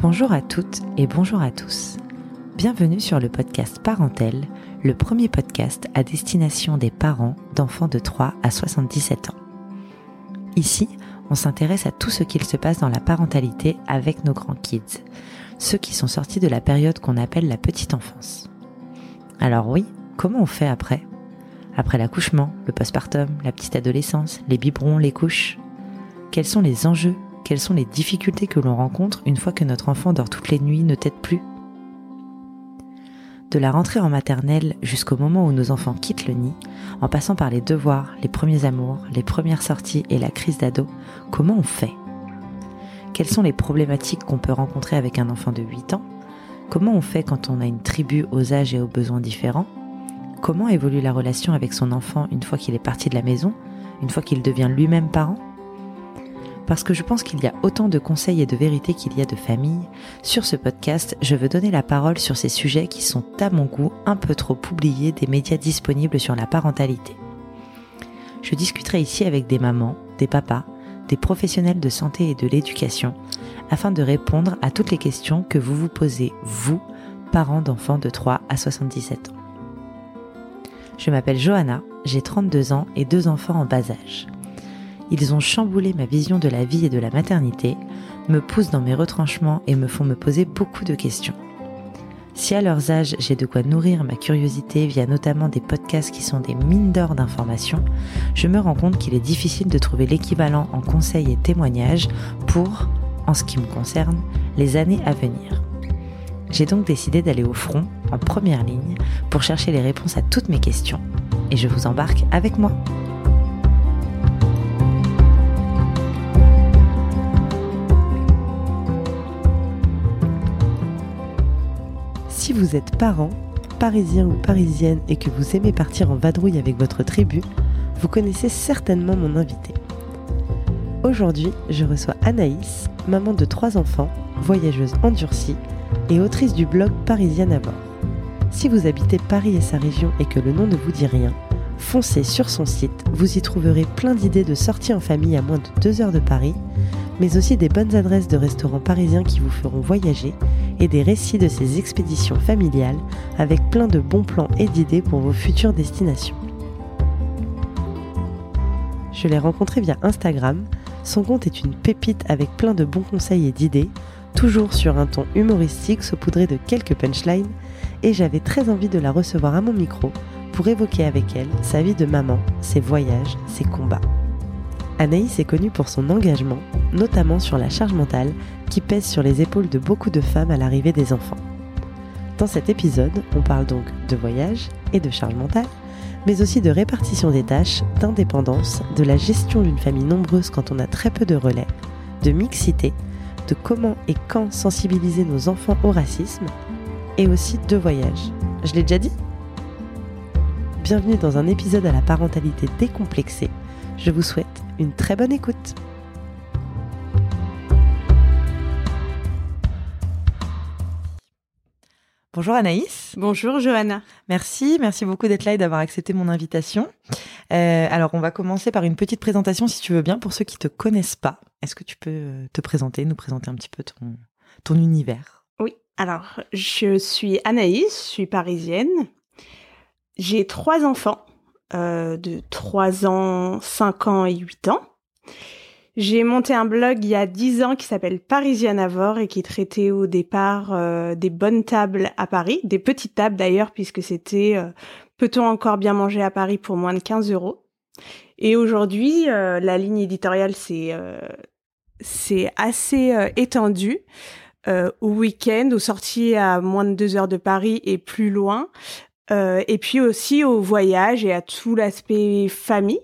Bonjour à toutes et bonjour à tous. Bienvenue sur le podcast Parentel, le premier podcast à destination des parents d'enfants de 3 à 77 ans. Ici, on s'intéresse à tout ce qu'il se passe dans la parentalité avec nos grands kids, ceux qui sont sortis de la période qu'on appelle la petite enfance. Alors oui, comment on fait après? Après l'accouchement, le postpartum, la petite adolescence, les biberons, les couches? Quels sont les enjeux quelles sont les difficultés que l'on rencontre une fois que notre enfant dort toutes les nuits, ne tête plus? De la rentrée en maternelle jusqu'au moment où nos enfants quittent le nid, en passant par les devoirs, les premiers amours, les premières sorties et la crise d'ado, comment on fait? Quelles sont les problématiques qu'on peut rencontrer avec un enfant de 8 ans? Comment on fait quand on a une tribu aux âges et aux besoins différents? Comment évolue la relation avec son enfant une fois qu'il est parti de la maison, une fois qu'il devient lui-même parent? Parce que je pense qu'il y a autant de conseils et de vérités qu'il y a de familles, sur ce podcast, je veux donner la parole sur ces sujets qui sont à mon goût un peu trop oubliés des médias disponibles sur la parentalité. Je discuterai ici avec des mamans, des papas, des professionnels de santé et de l'éducation, afin de répondre à toutes les questions que vous vous posez, vous, parents d'enfants de 3 à 77 ans. Je m'appelle Johanna, j'ai 32 ans et deux enfants en bas âge. Ils ont chamboulé ma vision de la vie et de la maternité, me poussent dans mes retranchements et me font me poser beaucoup de questions. Si à leurs âges j'ai de quoi nourrir ma curiosité via notamment des podcasts qui sont des mines d'or d'informations, je me rends compte qu'il est difficile de trouver l'équivalent en conseils et témoignages pour, en ce qui me concerne, les années à venir. J'ai donc décidé d'aller au front, en première ligne, pour chercher les réponses à toutes mes questions. Et je vous embarque avec moi. Vous êtes parent, parisien ou parisienne et que vous aimez partir en vadrouille avec votre tribu, vous connaissez certainement mon invité. Aujourd'hui, je reçois Anaïs, maman de trois enfants, voyageuse endurcie et autrice du blog Parisienne à bord. Si vous habitez Paris et sa région et que le nom ne vous dit rien, foncez sur son site, vous y trouverez plein d'idées de sorties en famille à moins de 2 heures de Paris, mais aussi des bonnes adresses de restaurants parisiens qui vous feront voyager et des récits de ses expéditions familiales avec plein de bons plans et d'idées pour vos futures destinations. Je l'ai rencontré via Instagram, son compte est une pépite avec plein de bons conseils et d'idées, toujours sur un ton humoristique saupoudré de quelques punchlines, et j'avais très envie de la recevoir à mon micro pour évoquer avec elle sa vie de maman, ses voyages, ses combats. Anaïs est connue pour son engagement, notamment sur la charge mentale qui pèse sur les épaules de beaucoup de femmes à l'arrivée des enfants. Dans cet épisode, on parle donc de voyage et de charge mentale, mais aussi de répartition des tâches, d'indépendance, de la gestion d'une famille nombreuse quand on a très peu de relais, de mixité, de comment et quand sensibiliser nos enfants au racisme, et aussi de voyage. Je l'ai déjà dit? Bienvenue dans un épisode à la parentalité décomplexée. Je vous souhaite une très bonne écoute. Bonjour Anaïs. Bonjour Johanna. Merci, merci beaucoup d'être là et d'avoir accepté mon invitation. Euh, alors on va commencer par une petite présentation si tu veux bien pour ceux qui te connaissent pas. Est-ce que tu peux euh, te présenter, nous présenter un petit peu ton, ton univers? Oui, alors je suis Anaïs, je suis parisienne. J'ai trois enfants euh, de 3 ans, 5 ans et 8 ans. J'ai monté un blog il y a 10 ans qui s'appelle Parisienne Avor et qui traitait au départ euh, des bonnes tables à Paris, des petites tables d'ailleurs puisque c'était euh, peut-on encore bien manger à Paris pour moins de 15 euros? Et aujourd'hui, la ligne éditoriale c'est c'est assez étendu. au week-end, aux sorties à moins de 2 heures de Paris et plus loin, euh, et puis aussi au voyage et à tout l'aspect famille.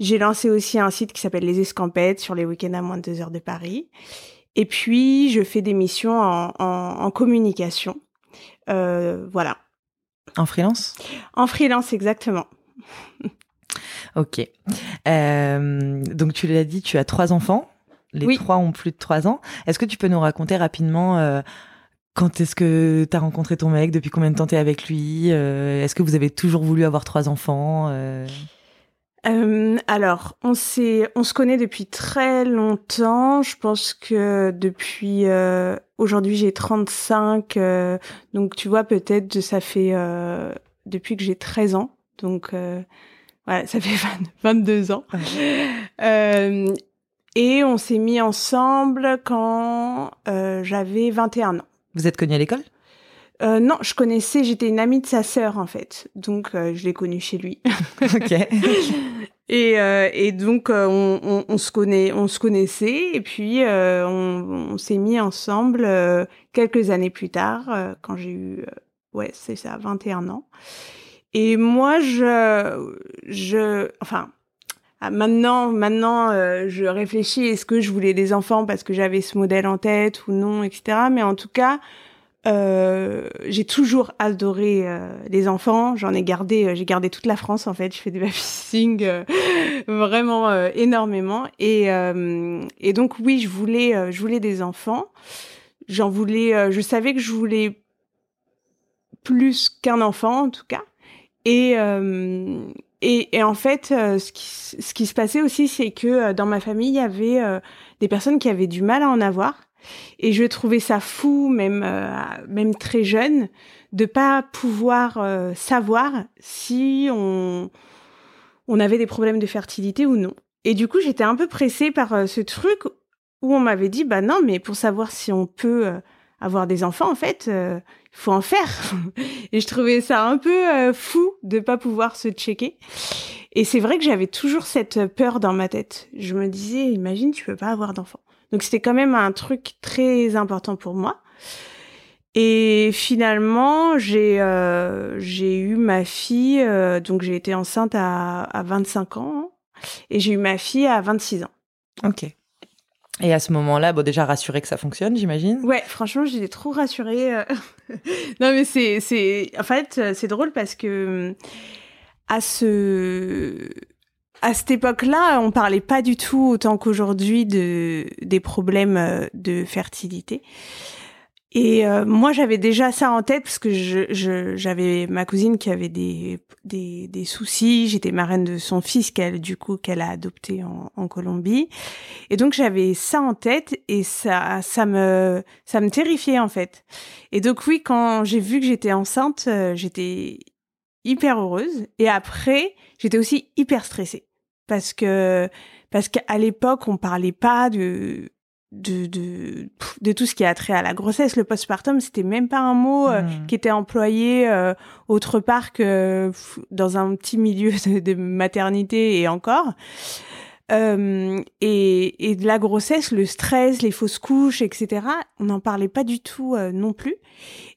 J'ai lancé aussi un site qui s'appelle Les Escampettes sur les week-ends à moins de deux heures de Paris. Et puis, je fais des missions en, en, en communication. Euh, voilà. En freelance? En freelance, exactement. ok. Euh, donc, tu l'as dit, tu as trois enfants. Les trois ont plus de trois ans. Est-ce que tu peux nous raconter rapidement quand est-ce que tu as rencontré ton mec? Depuis combien de temps tu es avec lui? Euh, Est-ce que vous avez toujours voulu avoir trois enfants? Euh? Euh, alors, on s'est, on se connaît depuis très longtemps. Je pense que depuis euh, aujourd'hui j'ai 35, euh, donc tu vois peut-être ça fait euh, depuis que j'ai 13 ans, donc euh, voilà, ça fait 22 ans. et on s'est mis ensemble quand j'avais 21 ans. Vous êtes connus à l'école? Euh, non, je connaissais, j'étais une amie de sa sœur en fait, donc euh, je l'ai connue chez lui. ok. et, euh, et donc euh, on, on, on, se connaît, on se connaissait et puis euh, on, on s'est mis ensemble quelques années plus tard quand j'ai eu, ouais c'est ça, 21 ans. Et moi je, je, enfin. Ah, maintenant, maintenant, je réfléchis est-ce que je voulais des enfants parce que j'avais ce modèle en tête ou non, etc. Mais en tout cas, euh, j'ai toujours adoré euh, les enfants. J'en ai gardé, euh, j'ai gardé toute la France en fait. Je fais des babysitting euh, vraiment euh, énormément. Et, et donc oui, je voulais, je voulais des enfants. J'en voulais, je savais que je voulais plus qu'un enfant en tout cas. Et et, en fait, ce, qui, ce qui se passait aussi, c'est que dans ma famille, il y avait des personnes qui avaient du mal à en avoir. Et je trouvais ça fou, même euh, même très jeune, de pas pouvoir euh, savoir si on on avait des problèmes de fertilité ou non. Et du coup, j'étais un peu pressée par euh, ce truc où on m'avait dit bah non, mais pour savoir si on peut avoir des enfants, en fait, il faut en faire. et je trouvais ça un peu fou de pas pouvoir se checker. Et c'est vrai que j'avais toujours cette peur dans ma tête. Je me disais, imagine, tu peux pas avoir d'enfants. Donc c'était quand même un truc très important pour moi. Et finalement, j'ai euh, j'ai eu ma fille, euh, donc j'ai été enceinte à, à 25 ans et j'ai eu ma fille à 26 ans. Ok. Et à ce moment-là, bon, déjà rassurée que ça fonctionne, j'imagine. Ouais, franchement, j'étais trop rassurée. Euh. non, mais c'est c'est en fait c'est drôle parce que à ce à cette époque-là, on parlait pas du tout autant qu'aujourd'hui de des problèmes euh, de fertilité. Et euh, moi, j'avais déjà ça en tête parce que je, j'avais ma cousine qui avait des, des, des soucis. J'étais marraine de son fils qu'elle, du coup, qu'elle a adopté en, en Colombie. Et donc, j'avais ça en tête et ça, ça me, ça me terrifiait en fait. Et donc, oui, quand j'ai vu que j'étais enceinte, euh, j'étais hyper heureuse. Et après, j'étais aussi hyper stressée parce que parce qu'à l'époque on parlait pas de de, de de tout ce qui a trait à la grossesse le postpartum c'était même pas un mot euh, mmh. qui était employé euh, autre part que dans un petit milieu de, de maternité et encore euh, et, et de la grossesse, le stress, les fausses couches, etc. On n'en parlait pas du tout euh, non plus.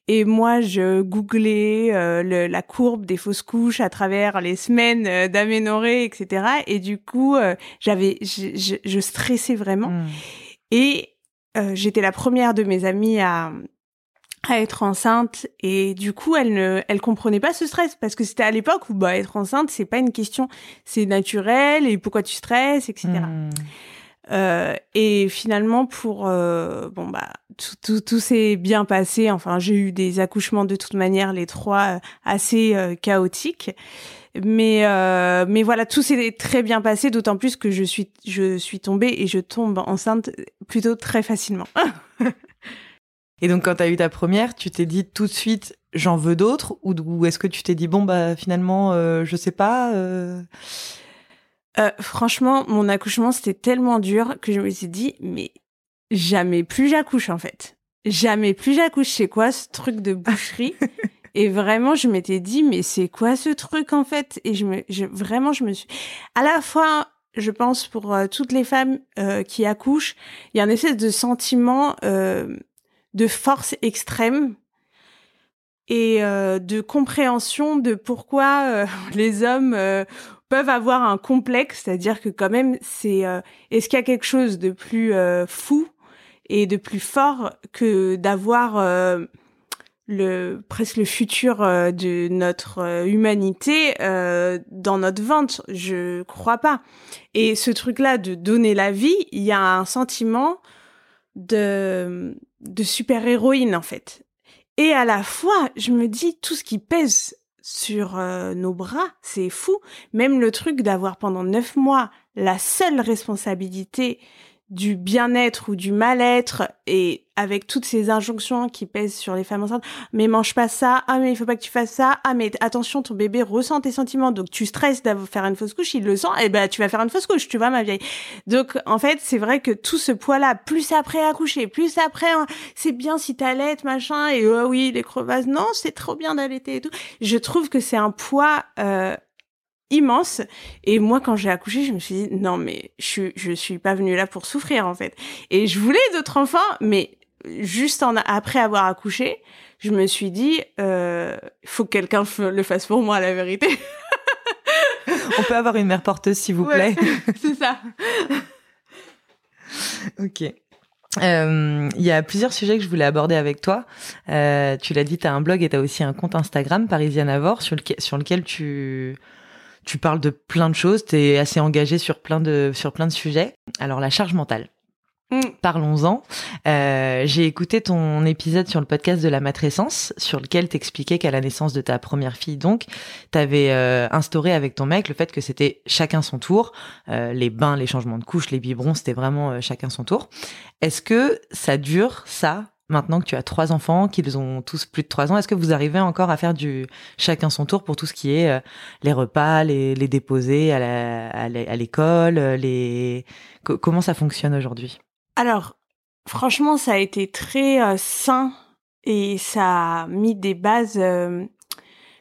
Et moi, je googlais euh, le, la courbe des fausses couches à travers les semaines d'aménorrhée, etc. Et du coup, j'avais, je, je, je, stressais vraiment. Mmh. Et j'étais la première de mes amies à, à être enceinte. Et du coup elle ne elle comprenait pas ce stress. Parce que c'était à l'époque où bah être enceinte c'est pas une question. C'est naturel. Et pourquoi tu stresses etc mmh. euh, et finalement pour euh, bon bah tout tout, tout s'est bien passé. Enfin j'ai eu des accouchements de toute manière les trois euh, assez euh, chaotiques mais euh, mais voilà tout s'est très bien passé d'autant plus que je suis je suis tombée et je tombe enceinte plutôt très facilement Et donc, quand tu as eu ta première, tu t'es dit tout de suite, j'en veux d'autres? Ou, ou est-ce que tu t'es dit, bon, bah finalement, euh, je sais pas euh... Euh, Franchement, mon accouchement, c'était tellement dur que je me suis dit, mais jamais plus j'accouche, en fait. Jamais plus j'accouche. C'est quoi ce truc de boucherie? Et vraiment, je m'étais dit, mais c'est quoi ce truc, en fait? Et je me, je, vraiment, je me suis... À la fois, je pense, pour euh, toutes les femmes euh, qui accouchent, il y a un espèce de sentiment euh, de force extrême et euh, de compréhension de pourquoi euh, les hommes peuvent avoir un complexe, c'est-à-dire que quand même c'est est-ce qu'il y a quelque chose de plus fou et de plus fort que d'avoir le presque le futur de notre humanité dans notre ventre, je crois pas. Et ce truc-là de donner la vie, il y a un sentiment de de super-héroïne en fait. Et à la fois, je me dis tout ce qui pèse sur nos bras, c'est fou. Même le truc d'avoir pendant neuf mois la seule responsabilité du bien-être ou du mal-être et avec toutes ces injonctions qui pèsent sur les femmes enceintes, mais mange pas ça, ah mais il faut pas que tu fasses ça, ah mais attention ton bébé ressent tes sentiments, donc tu stresses d'avoir faire une fausse couche, il le sent, et eh ben tu vas faire une fausse couche, tu vois ma vieille. Donc en fait c'est vrai que tout ce poids-là, plus après accoucher, plus après, c'est bien si t'allaites machin, et oh oui les crevasses, non c'est trop bien d'allaiter et tout. Je trouve que c'est un poids euh, immense. Et moi, quand j'ai accouché, je me suis dit, non, mais je, je suis pas venue là pour souffrir, en fait. Et je voulais d'autres enfants, mais juste en, après avoir accouché, je me suis dit, euh, faut que quelqu'un le fasse pour moi, la vérité. On peut avoir une mère porteuse, s'il vous plaît. c'est ça. ok. Euh, il y a plusieurs sujets que je voulais aborder avec toi. Euh, tu l'as dit, tu as un blog et tu as aussi un compte Instagram, Parisienne Avor, sur, sur lequel tu, tu parles de plein de choses, tu es assez engagé sur plein de sur plein de sujets. Alors la charge mentale. Mm. Parlons-en. Euh, j'ai écouté ton épisode sur le podcast de la matrescence, sur lequel t'expliquais qu'à la naissance de ta première fille, donc, t'avais euh, instauré avec ton mec le fait que c'était chacun son tour. Euh, les bains, les changements de couches, les biberons, c'était vraiment euh, chacun son tour. Est-ce que ça dure ça maintenant que tu as trois enfants, qu'ils ont tous plus de trois ans, est-ce que vous arrivez encore à faire du chacun son tour pour tout ce qui est euh, les repas, les, les déposer à l'école, euh, les comment ça fonctionne aujourd'hui? Alors, franchement, ça a été très euh, sain et ça a mis des bases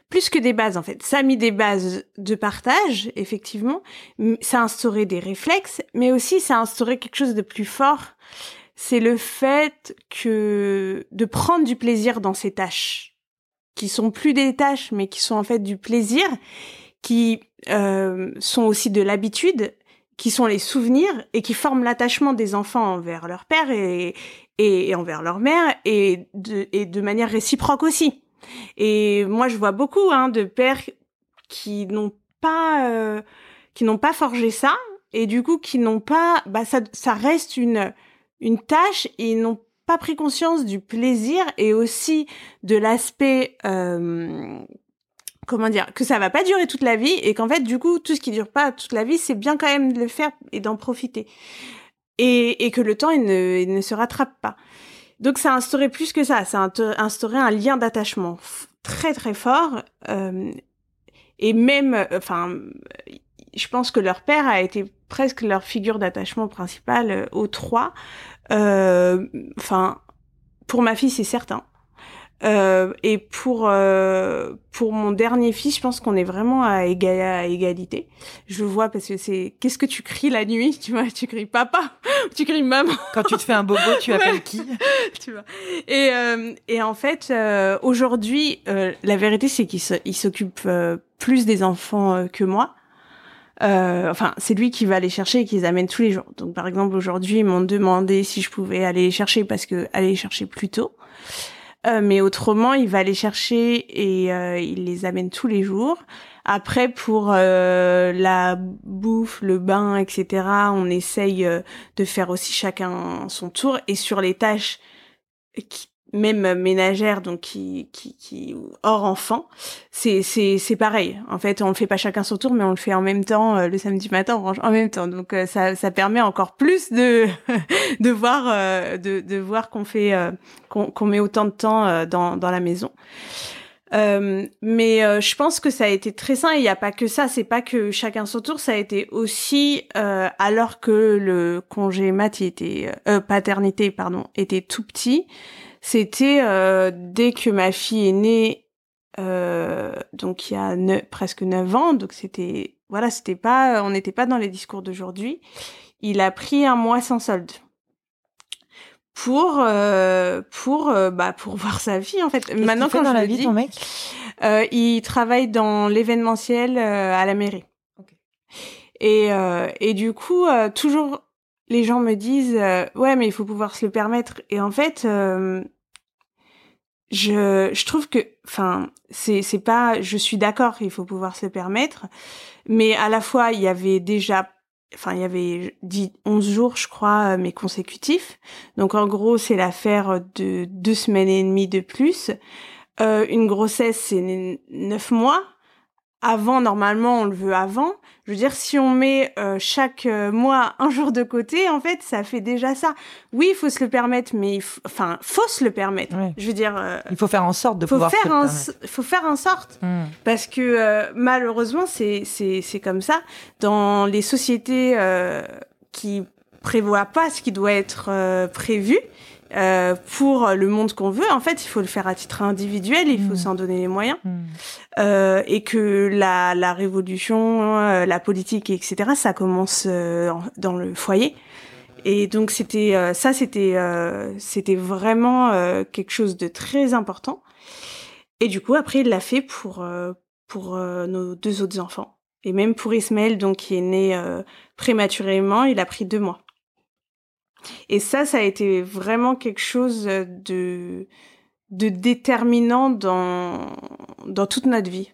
plus que des bases en fait. Ça a mis des bases de partage, effectivement. Ça a instauré des réflexes, mais aussi ça a instauré quelque chose de plus fort c'est le fait que de prendre du plaisir dans ces tâches, qui sont plus des tâches, mais qui sont en fait du plaisir, qui euh, sont aussi de l'habitude, qui sont les souvenirs et qui forment l'attachement des enfants envers leur père et, et, envers leur mère et de, et de manière réciproque aussi. Et moi, je vois beaucoup hein, de pères qui n'ont pas euh, qui n'ont pas forgé ça et du coup qui n'ont pas bah ça ça reste une une tâche ils n'ont pas pris conscience du plaisir et aussi de l'aspect euh, comment dire que ça va pas durer toute la vie et qu'en fait du coup tout ce qui dure pas toute la vie c'est bien quand même de le faire et d'en profiter. Et, et que le temps il ne, il ne se rattrape pas. Donc ça a instauré plus que ça. Ça a instauré un lien d'attachement très très fort euh, et même enfin je pense que leur père a été presque leur figure d'attachement principale euh, aux trois. Euh, enfin, pour ma fille, c'est certain. Euh, et pour euh, pour mon dernier fils, je pense qu'on est vraiment à, égal, à égalité. Je le vois parce que c'est qu'est-ce que tu cries la nuit, tu vois? Tu cries papa, tu cries maman? Quand tu te fais un bobo, tu appelles qui? Tu vois Et euh, et en fait, aujourd'hui, la vérité c'est qu'il s'occupe plus des enfants que moi. Euh, enfin, c'est lui qui va les chercher et qui les amène tous les jours. Donc, par exemple, aujourd'hui, ils m'ont demandé si je pouvais aller les chercher parce que aller les chercher plus tôt. Euh, mais autrement, il va les chercher et euh, il les amène tous les jours. Après, pour euh, la bouffe, le bain, etc., on essaye de faire aussi chacun son tour. Et sur les tâches qui, même ménagère donc qui qui, qui hors enfant c'est c'est c'est pareil en fait on le fait pas chacun son tour mais on le fait en même temps euh, le samedi matin en même temps donc euh, ça ça permet encore plus de de voir euh, de de voir qu'on fait qu'on qu'on met autant de temps dans dans la maison mais je pense que ça a été très sain. Il n'y a pas que ça. C'est pas que chacun son tour. Ça a été aussi alors que le congé mat était paternité pardon était tout petit c'était euh, dès que ma fille est née, euh, donc il y a presque 9 ans, donc c'était voilà, c'était pas, on n'était pas dans les discours d'aujourd'hui. Il a pris un mois sans solde pour euh, pour bah pour voir sa fille en fait. Maintenant quand dans la vie ton mec, il travaille dans l'événementiel à la mairie. Et et du coup toujours les gens me disent ouais mais il faut pouvoir se le permettre et en fait je, je trouve que, enfin, c'est, pas, je suis d'accord, il faut pouvoir se permettre, mais à la fois, il y avait déjà, enfin, il y avait dit 11 jours, je crois, euh, mais consécutifs. Donc, en gros, c'est l'affaire de deux semaines et demie de plus. euh, une grossesse, c'est neuf mois. Avant, normalement, on le veut avant. Je veux dire, si on met euh, chaque euh, mois un jour de côté, en fait, ça fait déjà ça. Oui, il faut se le permettre, mais il faut, enfin, faut se le permettre. Je veux dire, il faut faire en sorte de pouvoir faire Il faut faire en sorte, hmm. parce que malheureusement, c'est c'est c'est comme ça dans les sociétés qui prévoient pas ce qui doit être prévu. Euh, pour le monde qu'on veut, en fait, il faut le faire à titre individuel, il faut mm. s'en donner les moyens, mm. euh, et que la, la révolution, euh, la politique, etc., ça commence euh, dans le foyer. Et donc c'était ça, c'était c'était vraiment quelque chose de très important. Et du coup, après, il l'a fait pour pour nos deux autres enfants, et même pour Ismaël, donc qui est né prématurément, il a pris deux mois. Et ça, ça a été vraiment quelque chose de, de déterminant dans, dans toute notre vie.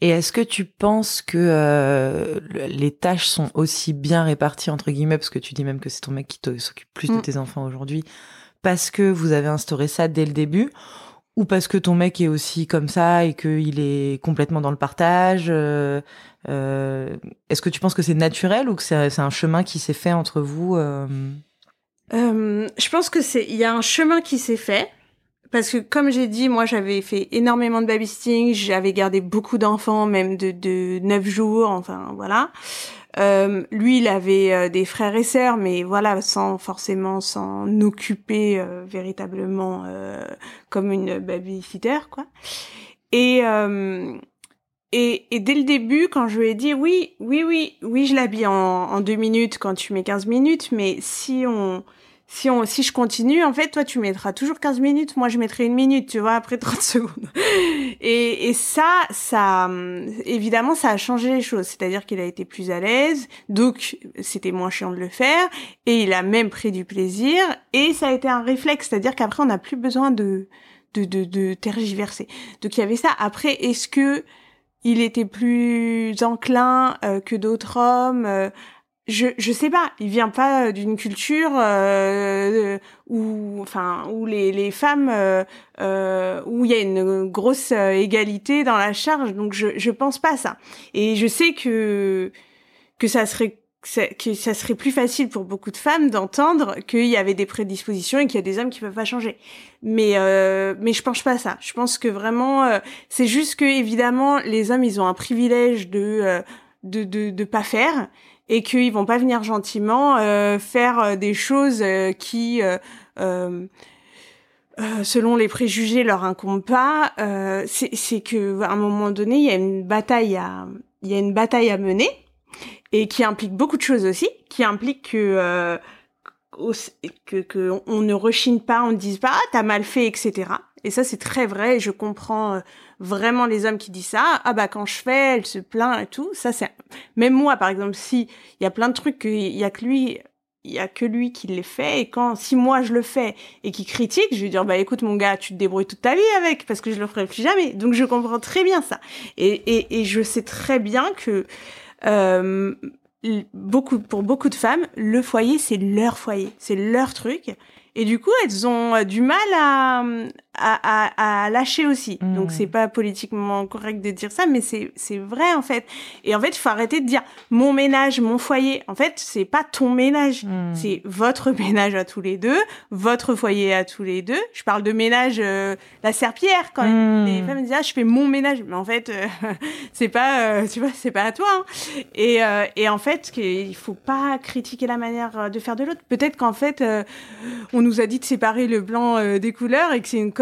Et est-ce que tu penses que euh, les tâches sont aussi bien réparties entre guillemets parce que tu dis même que c'est ton mec qui s'occupe plus de mm. tes enfants aujourd'hui parce que vous avez instauré ça dès le début ou parce que ton mec est aussi comme ça et qu'il est complètement dans le partage euh, euh, Est-ce que tu penses que c'est naturel ou que c'est un chemin qui s'est fait entre vous euh? Je pense que c'est il y a un chemin qui s'est fait parce que comme j'ai dit, moi j'avais fait énormément de babysitting, j'avais gardé beaucoup d'enfants, même de neuf jours, enfin voilà. Euh, lui, il avait euh, des frères et sœurs, mais voilà, sans forcément s'en occuper euh, véritablement euh, comme une babysitter, quoi. Et, et, et dès le début, quand je lui ai dit oui, oui, oui, oui, je l'habille en, en deux minutes quand tu mets 15 minutes, mais si on si on, si je continue, en fait, toi, tu mettras toujours 15 minutes, moi, je mettrai une minute, tu vois, après 30 secondes. Et, et ça, ça, évidemment, ça a changé les choses. C'est-à-dire qu'il a été plus à l'aise, donc c'était moins chiant de le faire, et il a même pris du plaisir, et ça a été un réflexe. C'est-à-dire qu'après, on n'a plus besoin de, de, de, de tergiverser. Donc il y avait ça. Après, est-ce que il était plus enclin euh, que d'autres hommes euh, je je sais pas, il vient pas d'une culture euh, où enfin où les les femmes euh, euh où il y a une grosse euh, égalité dans la charge donc je je pense pas ça. Et je sais que que ça serait que ça serait plus facile pour beaucoup de femmes d'entendre qu'il y avait des prédispositions et qu'il y a des hommes qui peuvent pas changer. Mais euh, mais je pense pas ça. Je pense que vraiment c'est juste que évidemment les hommes ils ont un privilège de de de, de pas faire et qu'ils vont pas venir gentiment euh, faire euh, des choses euh, qui euh, selon les préjugés leur incombent pas. C'est que à un moment donné il y a une bataille à il y a une bataille à mener et qui implique beaucoup de choses aussi qui implique que que, que on ne rechigne pas on ne dise pas ah t'as mal fait etc et ça c'est très vrai je comprends vraiment les hommes qui disent ça. Ah bah quand je fais, elle se plaint et tout. Ça c'est même moi par exemple si il y a plein de trucs il y a que lui il y a que lui qui les fait et quand si moi je le fais et qui critique, je vais dire bah écoute mon gars, tu te débrouilles toute ta vie avec parce que je le ferai plus jamais. Donc je comprends très bien ça et et, et je sais très bien que euh, beaucoup pour beaucoup de femmes, le foyer c'est leur foyer, c'est leur truc et du coup elles ont du mal à à, à, à lâcher aussi. Hmm. Donc c'est pas politiquement correct de dire ça, mais c'est c'est vrai en fait. Et en fait, il faut arrêter de dire mon ménage, mon foyer. En fait, c'est pas ton ménage, hmm. c'est votre ménage à tous les deux, votre foyer à tous les deux. Je parle de ménage euh, la serpillère quand même. Les femmes disent ah je fais mon ménage, mais en fait euh, c'est pas euh, tu vois c'est pas à toi. Hein. Et et en fait il faut pas critiquer la manière de faire de l'autre. Peut-être qu'en fait on nous a dit de séparer le blanc des couleurs et que c'est une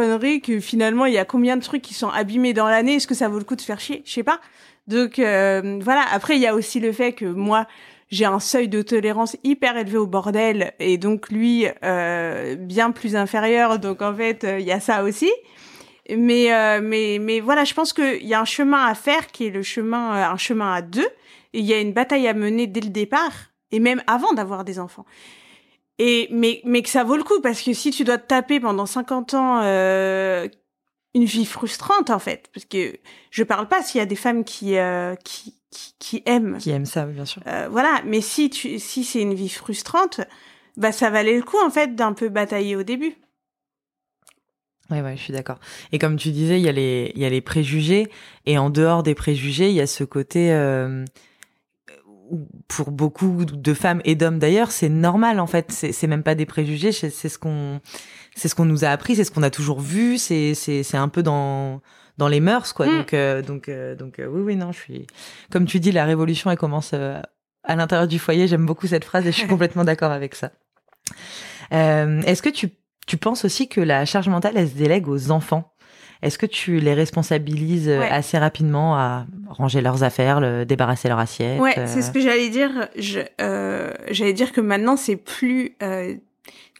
que finalement il y a combien de trucs qui sont abîmés dans l'année? Est-ce que ça vaut le coup de faire chier? Je sais pas. Donc euh, voilà. Après il y a aussi le fait que moi j'ai un seuil de tolérance hyper élevé au bordel et donc lui euh, bien plus inférieur. Donc en fait euh, il y a ça aussi. Mais mais mais voilà, je pense qu'il y a un chemin à faire qui est le chemin un chemin à deux. Et il y a une bataille à mener dès le départ et même avant d'avoir des enfants. Et mais mais que ça vaut le coup parce que si tu dois te taper pendant 50 ans euh, une vie frustrante en fait, parce que je parle pas s'il y a des femmes qui euh, qui, qui, qui aiment qui aiment ça bien sûr. Euh, voilà, mais si tu si c'est une vie frustrante, bah ça valait le coup en fait d'un peu batailler au début. Ouais, ouais, je suis d'accord. Et comme tu disais, il y a les, il y a les préjugés, et en dehors des préjugés, il y a ce côté pour beaucoup de femmes et d'hommes d'ailleurs, c'est normal en fait. C'est, même pas des préjugés, c'est, ce qu'on, c'est ce qu'on nous a appris, c'est ce qu'on a toujours vu, c'est, c'est, c'est un peu dans dans les mœurs, quoi. Mm. Donc, euh, donc, euh, donc, euh, oui, oui, non, je suis. Comme tu dis, la révolution, elle commence euh, à l'intérieur du foyer. J'aime beaucoup cette phrase et je suis complètement d'accord avec ça. Euh, Est-ce que tu, tu penses aussi que la charge mentale, elle se délègue aux enfants? Est-ce que tu les responsabilises euh, Ouais. assez rapidement à ranger leurs affaires, le, débarrasser leur assiette Ouais, euh, c'est ce que j'allais dire. Euh, j'allais dire que maintenant c'est plus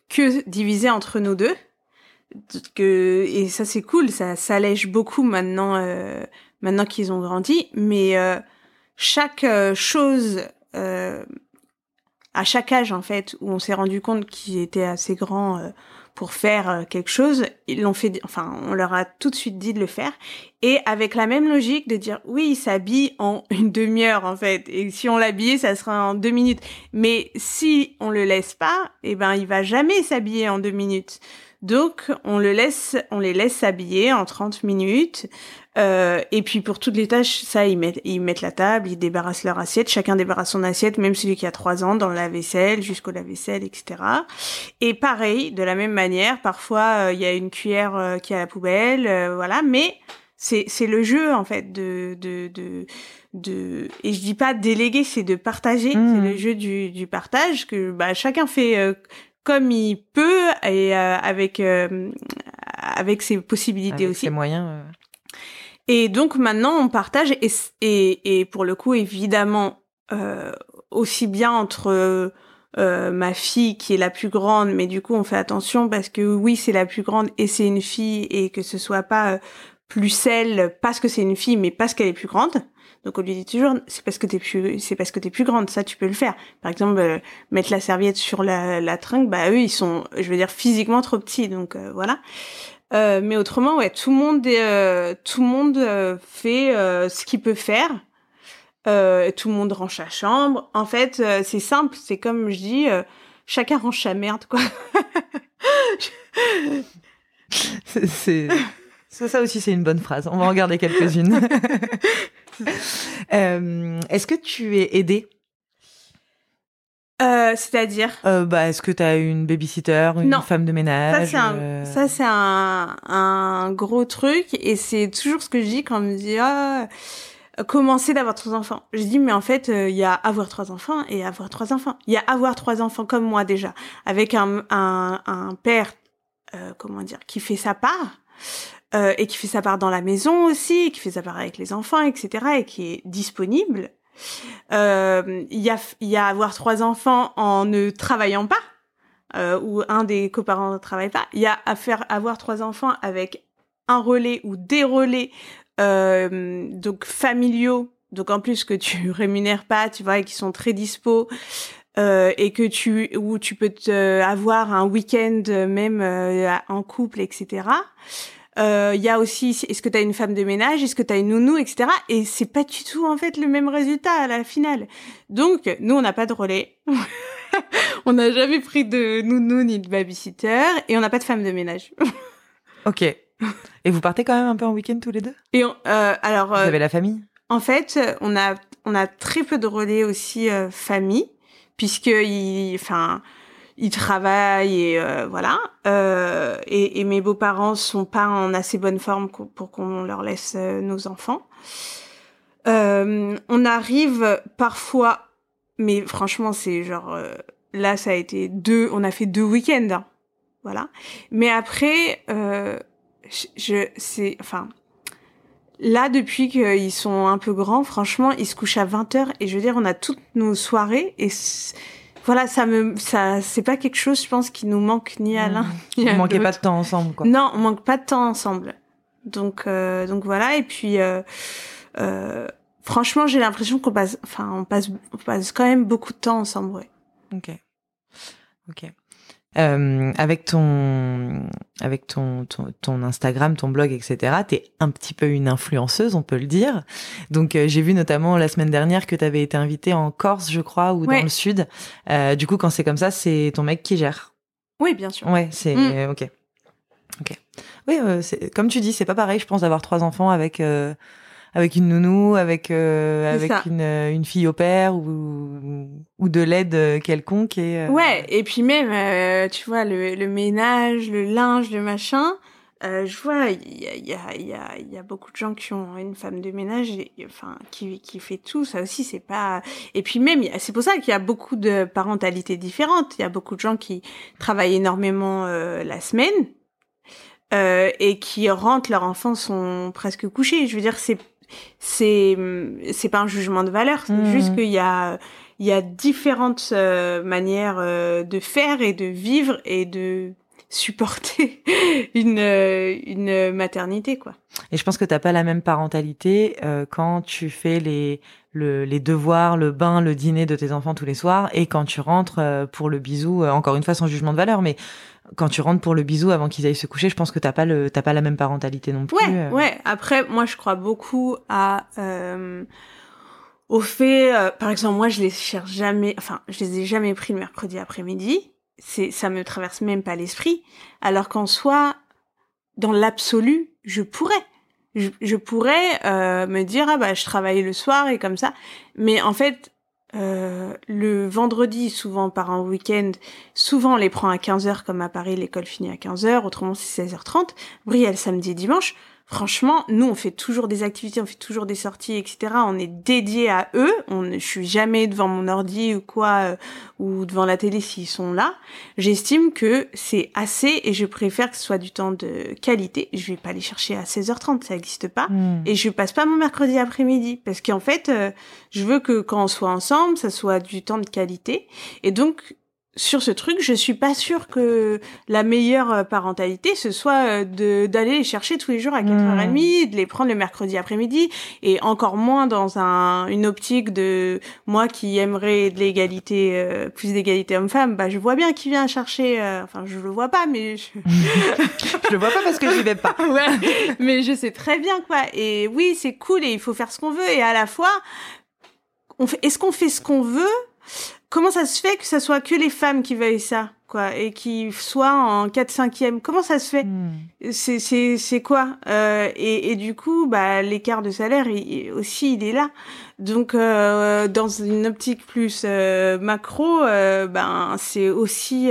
que divisé entre nous deux. Que et ça c'est cool, ça s'allège beaucoup maintenant. Euh, maintenant qu'ils ont grandi, mais euh, chaque euh, chose à chaque âge en fait où on s'est rendu compte qu'ils étaient assez grands pour faire euh, quelque chose, ils l'ont fait. Enfin, on leur a tout de suite dit de le faire et avec la même logique de dire oui, il s'habille en une demi-heure en fait. Et si on l'habillait, ça sera en deux minutes. Mais si on le laisse pas, eh ben il va jamais s'habiller en deux minutes. Donc on le laisse, on les laisse s'habiller en 30 minutes. Euh, et puis pour toutes les tâches, ça ils mettent, ils mettent la table, ils débarrassent leur assiette. Chacun débarrasse son assiette, même celui qui a trois ans, dans le lave-vaisselle jusqu'au lave-vaisselle, etc. Et pareil, de la même manière, parfois euh, il y a une cuillère euh, qui est à la poubelle, euh, voilà. Mais c'est c'est le jeu en fait de de de de et je dis pas déléguer c'est de partager. C'est le jeu du du partage que bah chacun fait euh, comme il peut et euh, avec euh, avec ses possibilités avec aussi. ses moyens euh, et donc maintenant on partage et et et pour le coup évidemment euh, aussi bien entre euh, ma fille qui est la plus grande, mais du coup on fait attention parce que oui c'est la plus grande et c'est une fille et que ce soit pas euh, plus celle parce que c'est une fille mais parce qu'elle est plus grande. Donc on lui dit toujours c'est parce que t'es plus c'est parce que t'es plus grande ça tu peux le faire. Par exemple euh, mettre la serviette sur la, la trinque bah eux ils sont je veux dire physiquement trop petits donc euh, voilà. Euh, mais autrement ouais tout le monde euh, tout le monde euh, fait euh, ce qu'il peut faire. Tout le monde range sa chambre. En fait, c'est simple, c'est comme je dis, chacun range sa merde, quoi. c'est- ça, ça aussi, c'est une bonne phrase. On va en regarder quelques-unes. Euh, Est-ce que tu es aidée Euh, C'est-à-dire, euh, bah, Est-ce que tu as une babysitter, une Non. femme de ménage ça c'est un, un gros truc et c'est toujours ce que je dis quand on me dit ah commencer d'avoir trois enfants? Je dis mais en fait euh, il y a avoir trois enfants et avoir trois enfants. Il y a avoir trois enfants comme moi déjà avec un un, un père euh, comment dire qui fait sa part. Euh, et qui fait sa part dans la maison aussi, qui fait sa part avec les enfants, etc., et qui est disponible. Euh, Il y a, y a avoir trois enfants en ne travaillant pas, euh, ou un des coparents ne travaille pas. Il y a à faire avoir trois enfants avec un relais ou des relais euh, donc familiaux, donc en plus que tu rémunères pas, tu vois, et qui sont très dispo. Euh, et que tu où tu peux te, avoir un week-end euh, même euh, en couple, etc. Euh, Il y a aussi, est-ce que tu as une femme de ménage, est-ce que tu as une nounou, etc. Et c'est pas du tout en fait le même résultat à la finale. Donc nous on n'a pas de relais, on n'a jamais pris de nounou ni de babysitter et on n'a pas de femme de ménage. Ok. Et vous partez quand même un peu en week-end tous les deux? Et on- euh, alors Vous euh, avez la famille? en fait on a on a très peu de relais aussi euh, famille puisque ils enfin ils travaillent et euh, voilà euh, et, mes beaux-parents sont pas en assez bonne forme pour qu'on leur laisse euh, nos enfants. On arrive parfois, mais franchement c'est genre là ça a été deux, on a fait deux week-ends, hein. voilà. Mais après, je, je c'est enfin là depuis qu'ils sont un peu grands, franchement ils se couchent à 20 h et je veux dire on a toutes nos soirées et voilà ça me ça c'est pas quelque chose je pense qui nous manque ni à l'un Vous manquez l'autre. pas de temps ensemble, quoi. Non, on manque pas de temps ensemble. Donc, euh, donc voilà. Et puis, euh, euh, franchement, j'ai l'impression qu'on passe, enfin, on passe, on passe quand même beaucoup de temps ensemble. Ouais. Ok. Ok. Euh, avec ton, avec ton, ton, ton Instagram, ton blog, etc., t'es un petit peu une influenceuse, on peut le dire. Donc, euh, j'ai vu notamment la semaine dernière que t'avais été invitée en Corse, je crois, ou Ouais. dans le sud. Euh, du coup, quand c'est comme ça, c'est ton mec qui gère. Oui, bien sûr. Ouais, c'est Mm. ok. Ok. Oui, comme tu dis, c'est pas pareil, je pense, d'avoir trois enfants avec avec une nounou, avec euh, avec une, euh, une, fille au père ou ou de l'aide euh, quelconque et ouais et puis même tu vois le, le ménage, le linge, le machin. je vois, il y a, y, a, y, a, y a beaucoup de gens qui ont une femme de ménage, et, enfin, qui, qui fait tout. Ça aussi, c'est pas. Et puis même, c'est pour ça qu'il y a beaucoup de parentalités différentes. Il y a beaucoup de gens qui travaillent énormément la semaine euh, et qui rentrent, leurs enfants sont presque couchés. Je veux dire, c'est c'est c'est pas un jugement de valeur, c'est mmh. juste qu'il y a il y a différentes euh, manières euh, de faire et de vivre et de supporter une euh, une maternité quoi. Et je pense que t'as pas la même parentalité quand tu fais les le, les devoirs, le bain, le dîner de tes enfants tous les soirs et quand tu rentres pour le bisou, encore une fois sans jugement de valeur, mais quand tu rentres pour le bisou avant qu'ils aillent se coucher, je pense que t'as pas le t'as pas la même parentalité non plus. Ouais, euh. ouais. Après, moi, je crois beaucoup à euh, au fait, euh, par exemple, moi, je les cherche jamais, enfin, je les ai jamais pris le mercredi après-midi. C'est, ça me traverse même pas l'esprit. Alors qu'en soi, dans l'absolu, je pourrais. Je, je pourrais me dire ah bah je travaille le soir et comme ça. Mais en fait, euh, le vendredi, souvent par un week-end, souvent on les prend à 15h comme à Paris, l'école finit à 15h, autrement c'est 16h30. Brielle samedi et dimanche. Franchement, nous, on fait toujours des activités, on fait toujours des sorties, etc. On est dédié à eux. On, je suis jamais devant mon ordi ou quoi, euh, ou devant la télé s'ils sont là. J'estime que c'est assez et je préfère que ce soit du temps de qualité. Je vais pas les chercher à 16h30, ça n'existe pas. Hmm. Et je passe pas mon mercredi après-midi parce qu'en fait, euh, je veux que quand on soit ensemble, ça soit du temps de qualité. Et donc, sur ce truc, je suis pas sûre que la meilleure euh, parentalité ce soit euh, de d'aller les chercher tous les jours à 4h30, hmm. de les prendre le mercredi après-midi et encore moins dans un une optique de moi qui aimerais de l'égalité euh, plus d'égalité homme-femme, bah je vois bien qui vient chercher enfin je le vois pas mais je, je le vois pas parce que j'y vais pas. ouais, mais je sais très bien quoi et oui, c'est cool et il faut faire ce qu'on veut et à la fois on fait est-ce qu'on fait ce qu'on veut comment ça se fait que ça soit que les femmes qui veuillent ça quoi et qui soient en 4 5e comment ça se fait? Hmm. c'est c'est c'est quoi? Euh, et, et du coup bah l'écart de salaire aussi il est là. Donc euh, dans une optique plus euh, macro ben c'est aussi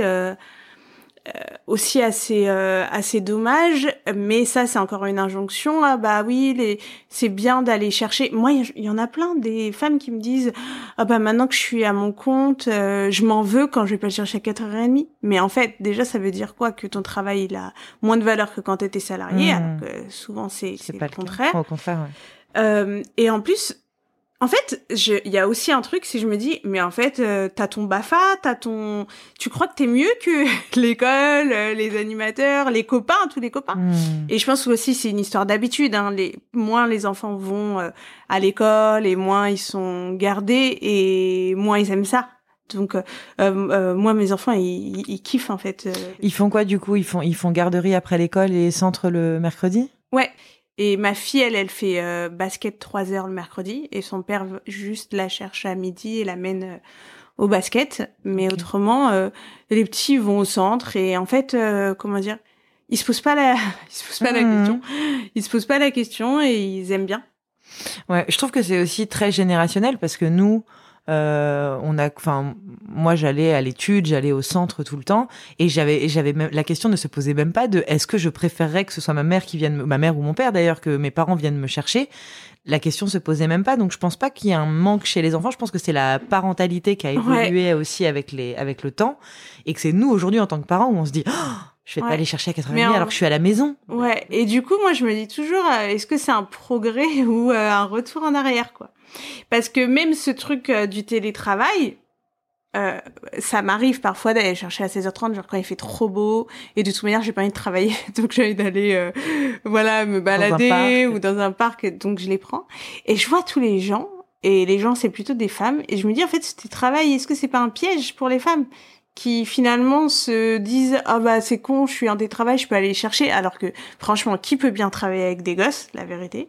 aussi assez euh, assez dommage mais ça c'est encore une injonction ah bah oui les c'est bien d'aller chercher. Moi il y, en a plein des femmes qui me disent ah bah maintenant que je suis à mon compte euh, je m'en veux quand je vais pas le chercher à 4h30 mais en fait déjà ça veut dire quoi? Que ton travail il a moins de valeur que quand tu étais salarié mmh. alors que souvent c'est c'est le contraire. Au contraire ouais. et en plus en fait, il y a aussi un truc, si je me dis, mais en fait, euh, t'as ton Bafa, t'as ton, tu crois que t'es mieux que l'école, euh, les animateurs, les copains, tous les copains. Hmm. Et je pense aussi c'est une histoire d'habitude. Hein. Les moins les enfants vont euh, à l'école et moins ils sont gardés et moins ils aiment ça. Donc moi mes enfants ils, ils, kiffent en fait. Ils font quoi du coup? Ils font ils font garderie après l'école et centre le mercredi? Ouais, et ma fille, elle, elle fait euh, basket 3 heures le mercredi et son père juste la cherche à midi et l'amène euh, au basket. Mais autrement, euh, les petits vont au centre et en fait, comment dire, ils se posent pas la, ils se posent pas la mmh. question. Ils se posent pas la question et ils aiment bien. Ouais, je trouve que c'est aussi très générationnel parce que nous, euh, on a, enfin, moi j'allais à l'étude, j'allais au centre tout le temps, et j'avais, j'avais la question ne se posait même pas de est-ce que je préférerais que ce soit ma mère qui vienne, ma mère ou mon père d'ailleurs, que mes parents viennent me chercher? La question se posait même pas, donc je pense pas qu'il y ait un manque chez les enfants. Je pense que c'est la parentalité qui a évolué aussi avec les, avec le temps, et que c'est nous aujourd'hui en tant que parents où on se dit. Oh, je vais pas aller chercher à 80 alors que je suis à la maison. Ouais. Et du coup, moi, je me dis toujours, euh, est-ce que c'est un progrès ou euh, un retour en arrière, quoi? Parce que même ce truc euh, du télétravail, euh, ça m'arrive parfois d'aller chercher à 16h30 genre quand il fait trop beau et de toute manière j'ai pas envie de travailler donc j'ai envie d'aller euh, voilà me balader ou dans un parc donc je les prends. Et je vois tous les gens et les gens c'est plutôt des femmes et je me dis en fait ce travail est-ce que c'est pas un piège pour les femmes qui finalement se disent ah bah c'est con je suis en télétravail je peux aller chercher alors que franchement qui peut bien travailler avec des gosses la vérité.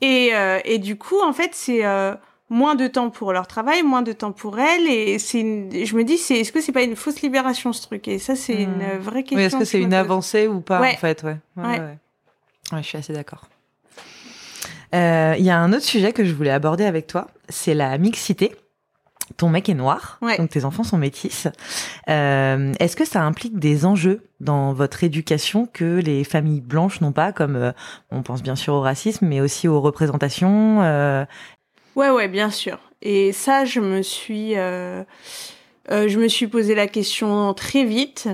Et, euh, et du coup en fait c'est euh, moins de temps pour leur travail, moins de temps pour elles. Et c'est, je me dis, c'est, est-ce que c'est pas une fausse libération ce truc? Et ça, c'est une hmm. vraie question. Oui, est-ce que c'est une avancée ou pas en fait? Ouais. Ouais, ouais. je suis assez d'accord. Euh, il y a un autre sujet que je voulais aborder avec toi, c'est la mixité. Ton mec est noir, donc tes enfants sont métis. Euh, Est-ce que ça implique des enjeux dans votre éducation que les familles blanches n'ont pas, comme euh, on pense bien sûr au racisme, mais aussi aux représentations euh... Ouais, ouais, bien sûr. Et ça, je me suis, euh, euh, je me suis posé la question très vite.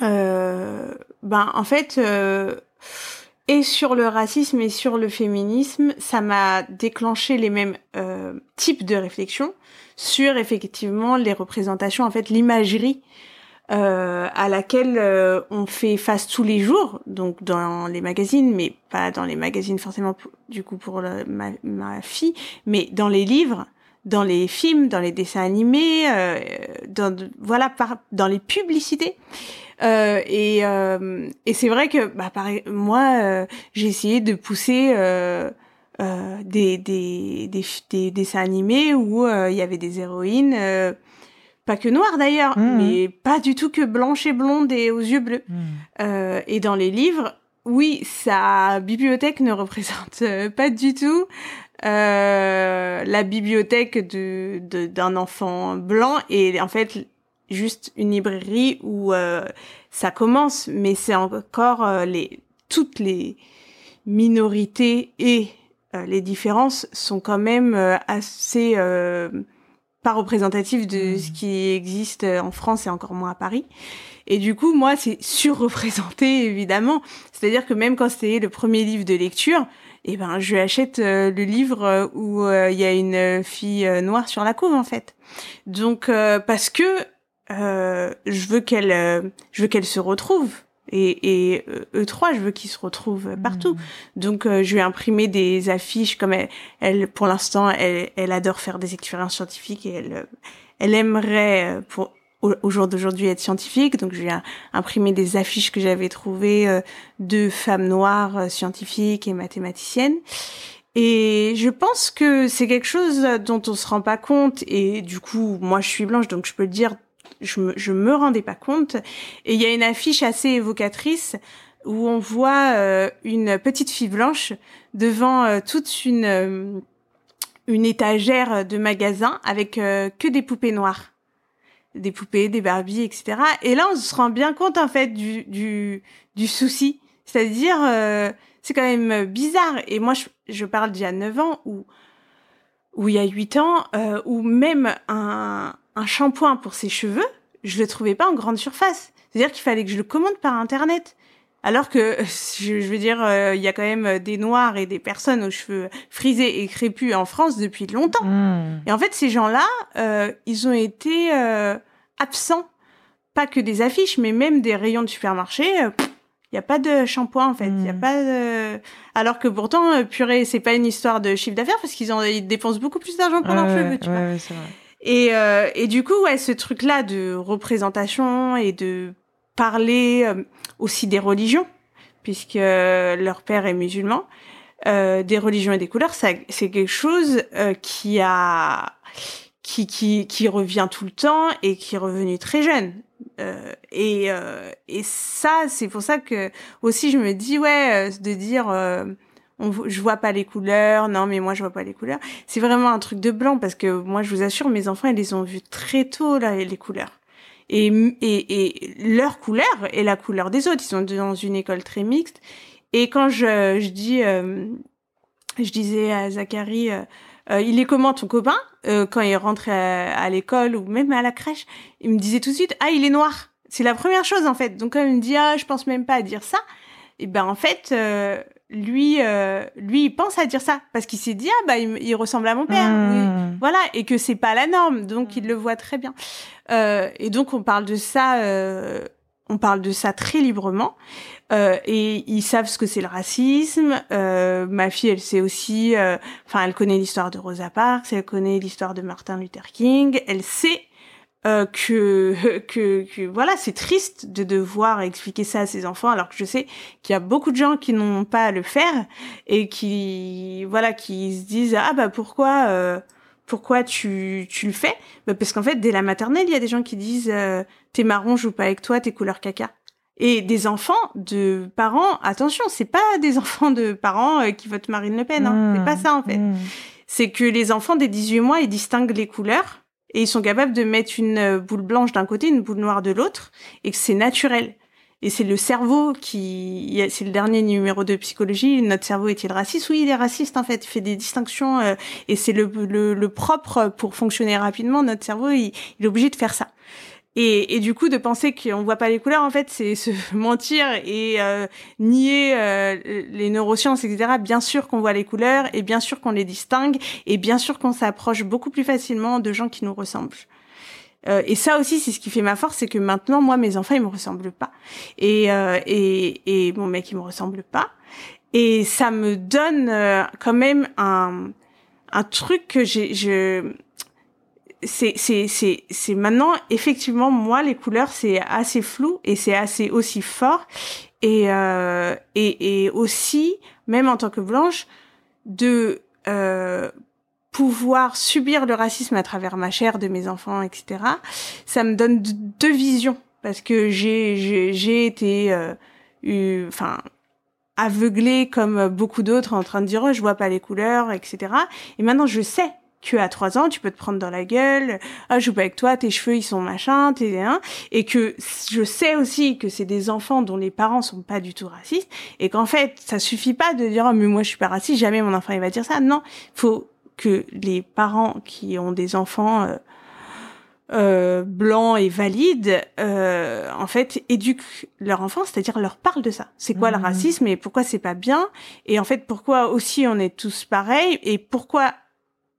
ben, en fait et sur le racisme et sur le féminisme, ça m'a déclenché les mêmes euh, types de réflexions sur effectivement les représentations, en fait l'imagerie euh, à laquelle euh, on fait face tous les jours, donc dans les magazines, mais pas dans les magazines forcément du coup pour ma, ma, fille, mais dans les livres, dans les films, dans les dessins animés, euh, dans voilà par, dans les publicités. Euh, et, euh, et c'est vrai que bah, pareil, moi, euh, j'ai essayé de pousser des, des, des, des, dessins animés où il y avait des héroïnes, pas que noires d'ailleurs, mmh. mais pas du tout que blanches et blondes et aux yeux bleus. Mmh. et dans les livres, oui, sa bibliothèque ne représente pas du tout euh, la bibliothèque de d'un enfant blanc et en fait juste une librairie où euh, ça commence, mais c'est encore euh, les toutes les minorités et euh, les différences sont quand même assez pas représentatives de mmh. ce qui existe en France et encore moins à Paris. Et du coup, moi, c'est surreprésenté évidemment. C'est-à-dire que même quand c'était le premier livre de lecture, eh ben, je achète le livre où il y a une fille noire sur la couve en fait. Donc parce que euh, je veux qu'elle, euh, je veux qu'elle se retrouve. Et, et eux trois, je veux qu'ils se retrouvent partout. Mmh. Donc, euh, je vais imprimer des affiches comme elle, elle pour l'instant, elle, elle adore faire des expériences scientifiques et elle, elle aimerait pour au, jour d'aujourd'hui être scientifique. Donc, je vais imprimer des affiches que j'avais trouvées de femmes noires scientifiques et mathématiciennes. Et je pense que c'est quelque chose dont on se rend pas compte. Et du coup, moi, je suis blanche, donc je peux le dire je me, je me rendais pas compte. Et il y a une affiche assez évocatrice où on voit euh, une petite fille blanche devant euh, toute une euh, une étagère de magasin avec que des poupées noires, des poupées, des Barbies, etc. Et là, on se rend bien compte en fait du du, du souci, c'est-à-dire c'est quand même bizarre. Et moi, je, je parle d'il y a 9 ans où où il y a 8 ans, où même un un shampoing pour ses cheveux, je le trouvais pas en grande surface. C'est-à-dire qu'il fallait que je le commande par internet. Alors que, je, veux dire, euh, il y a quand même des noirs et des personnes aux cheveux frisés et crépus en France depuis longtemps. Hmm. Et en fait, ces gens-là, euh, ils ont été euh, absents. Pas que des affiches, mais même des rayons de supermarché. Il n'y a pas de shampoing en fait. Il y a hmm. pas de... Alors que pourtant, purée, c'est pas une histoire de chiffre d'affaires parce qu'ils ils dépensent beaucoup plus d'argent pour leurs cheveux, tu vois. Et, euh, et du coup, ouais, ce truc-là de représentation et de parler euh, aussi des religions, puisque leur père est musulman, euh, des religions et des couleurs, c'est quelque chose euh, qui a qui, qui, qui revient tout le temps et qui est revenu très jeune. Euh, et, et ça, c'est pour ça que aussi je me dis ouais, de dire je vois pas les couleurs, non mais moi je vois pas les couleurs. C'est vraiment un truc de blanc parce que moi je vous assure, mes enfants ils les ont vus très tôt là les couleurs. Et, et, et leur couleur est la couleur des autres. Ils sont dans une école très mixte. Et quand je, je dis, euh, je disais à Zachary, euh, euh, il est comment ton copain? Quand il rentre à, l'école ou même à la crèche Il me disait tout de suite, ah il est noir. C'est la première chose en fait. Donc quand il me dit, ah je pense même pas à dire ça, et ben en fait lui, euh, lui, il pense à dire ça parce qu'il s'est dit ah bah il, ressemble à mon père, mmh. voilà, et que c'est pas la norme, donc il le voit très bien. Euh, et donc on parle de ça, euh, on parle de ça très librement. Euh, et ils savent ce que c'est le racisme. Euh, ma fille, elle sait aussi, enfin, elle connaît l'histoire de Rosa Parks, elle connaît l'histoire de Martin Luther King, elle sait euh, que, que, que voilà, c'est triste de devoir expliquer ça à ses enfants, alors que je sais qu'il y a beaucoup de gens qui n'ont pas à le faire et qui voilà, qui se disent ah bah pourquoi euh, pourquoi tu, tu le fais? Bah Parce qu'en fait, dès la maternelle, il y a des gens qui disent euh, t'es marron, je joue pas avec toi, t'es couleur caca. Et des enfants de parents, attention, c'est pas des enfants de parents euh, qui votent Marine Le Pen, hein. c'est pas ça en fait. Mmh. C'est que les enfants des 18 mois, ils distinguent les couleurs et ils sont capables de mettre une euh, boule blanche d'un côté, une boule noire de l'autre, et que c'est naturel. Et c'est le cerveau qui, c'est le dernier numéro de psychologie. Notre cerveau est-il raciste? Oui, il est raciste en fait. Il fait des distinctions euh, et c'est le, le, le, propre pour fonctionner rapidement. Notre cerveau, il, il est obligé de faire ça. Et, et, du coup, de penser qu'on voit pas les couleurs, en fait, c'est se mentir et euh, nier euh, les neurosciences, etc. Bien sûr qu'on voit les couleurs et bien sûr qu'on les distingue et bien sûr qu'on s'approche beaucoup plus facilement de gens qui nous ressemblent. Euh, et ça aussi, c'est ce qui fait ma force, c'est que maintenant, moi, mes enfants, ils me ressemblent pas. Et, euh, et, et mon mec, il me ressemble pas. Et ça me donne euh, quand même un, un truc que j'ai, je, c'est c'est maintenant effectivement moi les couleurs c'est assez flou et c'est assez aussi fort. Et euh, et et aussi même en tant que blanche de euh, pouvoir subir le racisme à travers ma chair de mes enfants etc ça me donne deux visions. Parce que j'ai j'ai j'ai été euh, enfin aveuglée comme beaucoup d'autres en train de dire oh, je vois pas les couleurs etc et maintenant je sais que à trois ans, tu peux te prendre dans la gueule, ah, je joue pas avec toi, tes cheveux, ils sont machin, t'es un, et que je sais aussi que c'est des enfants dont les parents sont pas du tout racistes, et qu'en fait, ça suffit pas de dire, oh, mais moi, je suis pas raciste, jamais mon enfant, il va dire ça. Non, faut que les parents qui ont des enfants, euh, euh, blancs et valides, euh, en fait, éduquent leur enfant, c'est-à-dire leur parlent de ça. C'est quoi le Mmh. racisme et pourquoi c'est pas bien Et en fait, pourquoi aussi on est tous pareils et pourquoi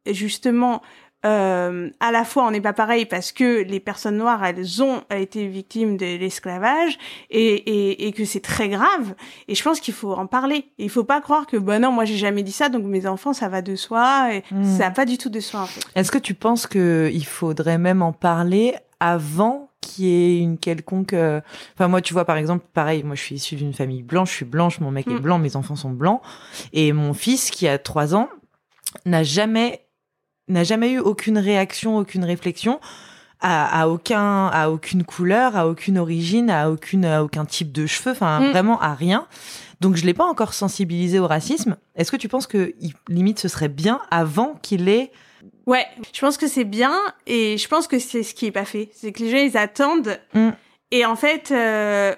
justement euh, à la fois on n'est pas pareil parce que les personnes noires elles ont été victimes de l'esclavage et, et, et que c'est très grave et je pense qu'il faut en parler il faut pas croire que bah non moi j'ai jamais dit ça donc mes enfants ça va de soi et Mm. ça va pas du tout de soi en fait Est-ce que tu penses que il faudrait même en parler avant qu'il y ait une quelconque euh, enfin moi tu vois par exemple pareil moi je suis issue d'une famille blanche je suis blanche mon mec est Mm. blanc mes enfants sont blancs et mon fils qui a trois ans n'a jamais n'a jamais eu aucune réaction aucune réflexion à, à aucun à aucune couleur à aucune origine à aucune à aucun type de cheveux enfin Mm. vraiment à rien donc je l'ai pas encore sensibilisé au racisme est-ce que tu penses que limite ce serait bien avant qu'il ait ouais je pense que c'est bien et je pense que c'est ce qui est pas fait c'est que les gens ils attendent Mm. et en fait euh,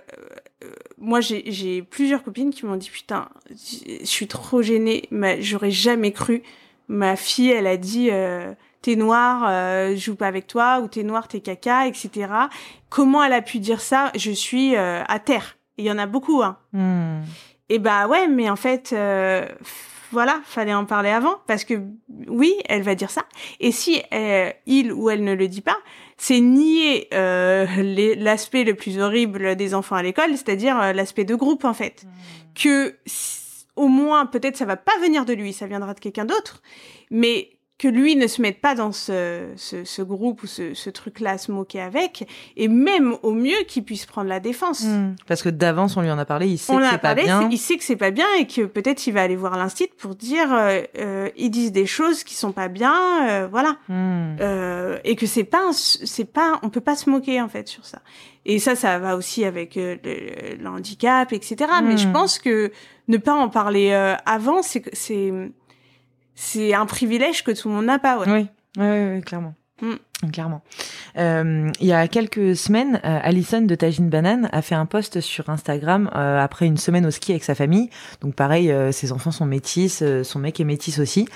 euh, moi j'ai j'ai plusieurs copines qui m'ont dit putain je suis trop gênée mais j'aurais jamais cru ma fille elle a dit euh, t'es noir euh, je joue pas avec toi ou t'es noir t'es caca etc comment elle a pu dire ça? Je suis euh, à terre il y en a beaucoup hein Hmm. et bah ouais, mais en fait, euh, voilà, fallait en parler avant parce que oui, elle va dire ça. Et si euh, il ou elle ne le dit pas, c'est nier euh, l'aspect le plus horrible des enfants à l'école, c'est-à-dire l'aspect de groupe en fait. Que s- au moins, peut-être ça va pas venir de lui, ça viendra de quelqu'un d'autre, mais que lui ne se mette pas dans ce, ce, ce groupe ou ce, ce truc-là à se moquer avec, et même au mieux qu'il puisse prendre la défense. Hmm. Parce que d'avance, on lui en a parlé, il sait On que c'est pas parlé, bien. il sait que c'est pas bien et que peut-être il va aller voir l'instit pour dire euh, euh, ils disent des choses qui sont pas bien, euh, voilà, Hmm. Euh, et que c'est pas c'est pas on peut pas se moquer en fait sur ça. Et ça ça va aussi avec euh, le, le handicap etc. Mais Mm. je pense que ne pas en parler euh, avant c'est c'est un privilège que tout le monde n'a pas ouais. Oui, oui, oui, oui, clairement. Hmm. Clairement. Euh, il y a quelques semaines, euh, Alison de Tagine Banane a fait un post sur Instagram euh, après une semaine au ski avec sa famille. Donc pareil, euh, ses enfants sont métis, euh, son mec est métis aussi.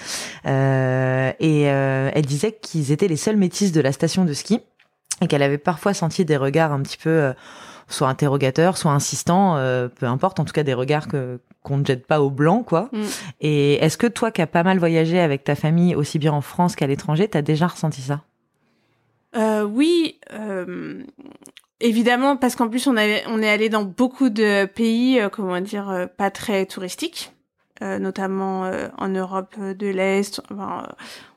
Euh, et euh, elle disait qu'ils étaient les seuls métis de la station de ski et qu'elle avait parfois senti des regards un petit peu euh, soit interrogateurs, soit insistants, euh, peu importe, en tout cas des regards que qu'on ne jette pas au blanc, quoi. Mm. Et est-ce que toi, qui as pas mal voyagé avec ta famille, aussi bien en France qu'à l'étranger, t'as déjà ressenti ça? Euh, oui, euh, évidemment, parce qu'en plus on, avait, on est allé dans beaucoup de pays, euh, comment dire, pas très touristiques. notamment en Europe de l'Est.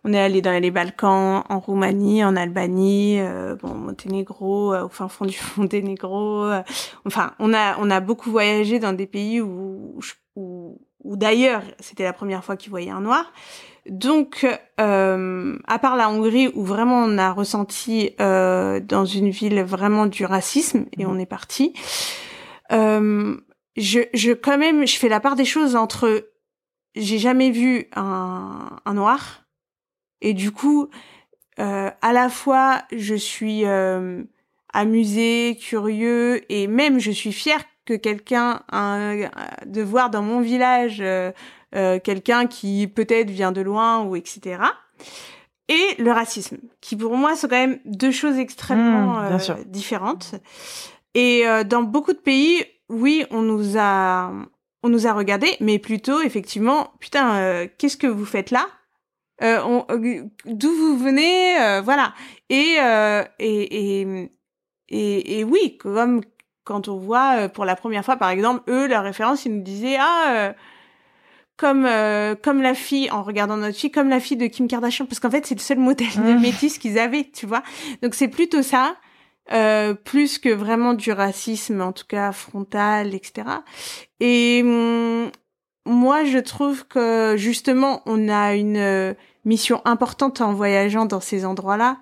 on est allé dans les Balkans, en Roumanie, en Albanie, bon, Monténégro, au fin fond du Monténégro. enfin, on a on a beaucoup voyagé dans des pays où où, où d'ailleurs c'était la première fois qu'ils voyaient un noir. Donc, euh, à part la Hongrie où vraiment on a ressenti euh, dans une ville vraiment du racisme et on est parti, euh, je, je quand même, je fais la part des choses entre j'ai jamais vu un, un noir et du coup, euh, à la fois je suis euh, amusée, curieux et même je suis fière que quelqu'un de voir dans mon village euh, euh, quelqu'un qui peut-être vient de loin ou etc. Et le racisme, qui pour moi sont quand même deux choses extrêmement mmh, euh, différentes. Et dans beaucoup de pays, oui, on nous a on nous a regardé, mais plutôt effectivement, putain, qu'est-ce que vous faites là? D'où vous venez? Voilà. Et, et, et et, et, oui, comme quand on voit pour la première fois, par exemple, eux, leur référence, ils nous disaient ah comme euh, comme la fille en regardant notre fille comme la fille de Kim Kardashian parce qu'en fait c'est le seul modèle de mmh. métis qu'ils avaient tu vois donc c'est plutôt ça euh, plus que vraiment du racisme en tout cas frontal etc et hum, moi je trouve que justement on a une euh, mission importante en voyageant dans ces endroits là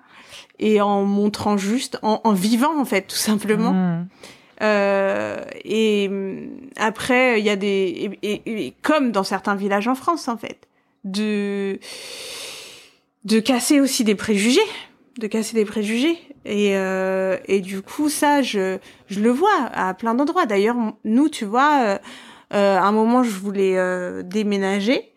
et en montrant juste en, en vivant en fait tout simplement mmh. Euh, et mm, après, il y a des et, comme dans certains villages en France en fait, de de casser aussi des préjugés, de casser des préjugés. Et euh, et du coup, ça, je je le vois à plein d'endroits. D'ailleurs, nous, tu vois, euh, euh, à un moment, je voulais euh, déménager.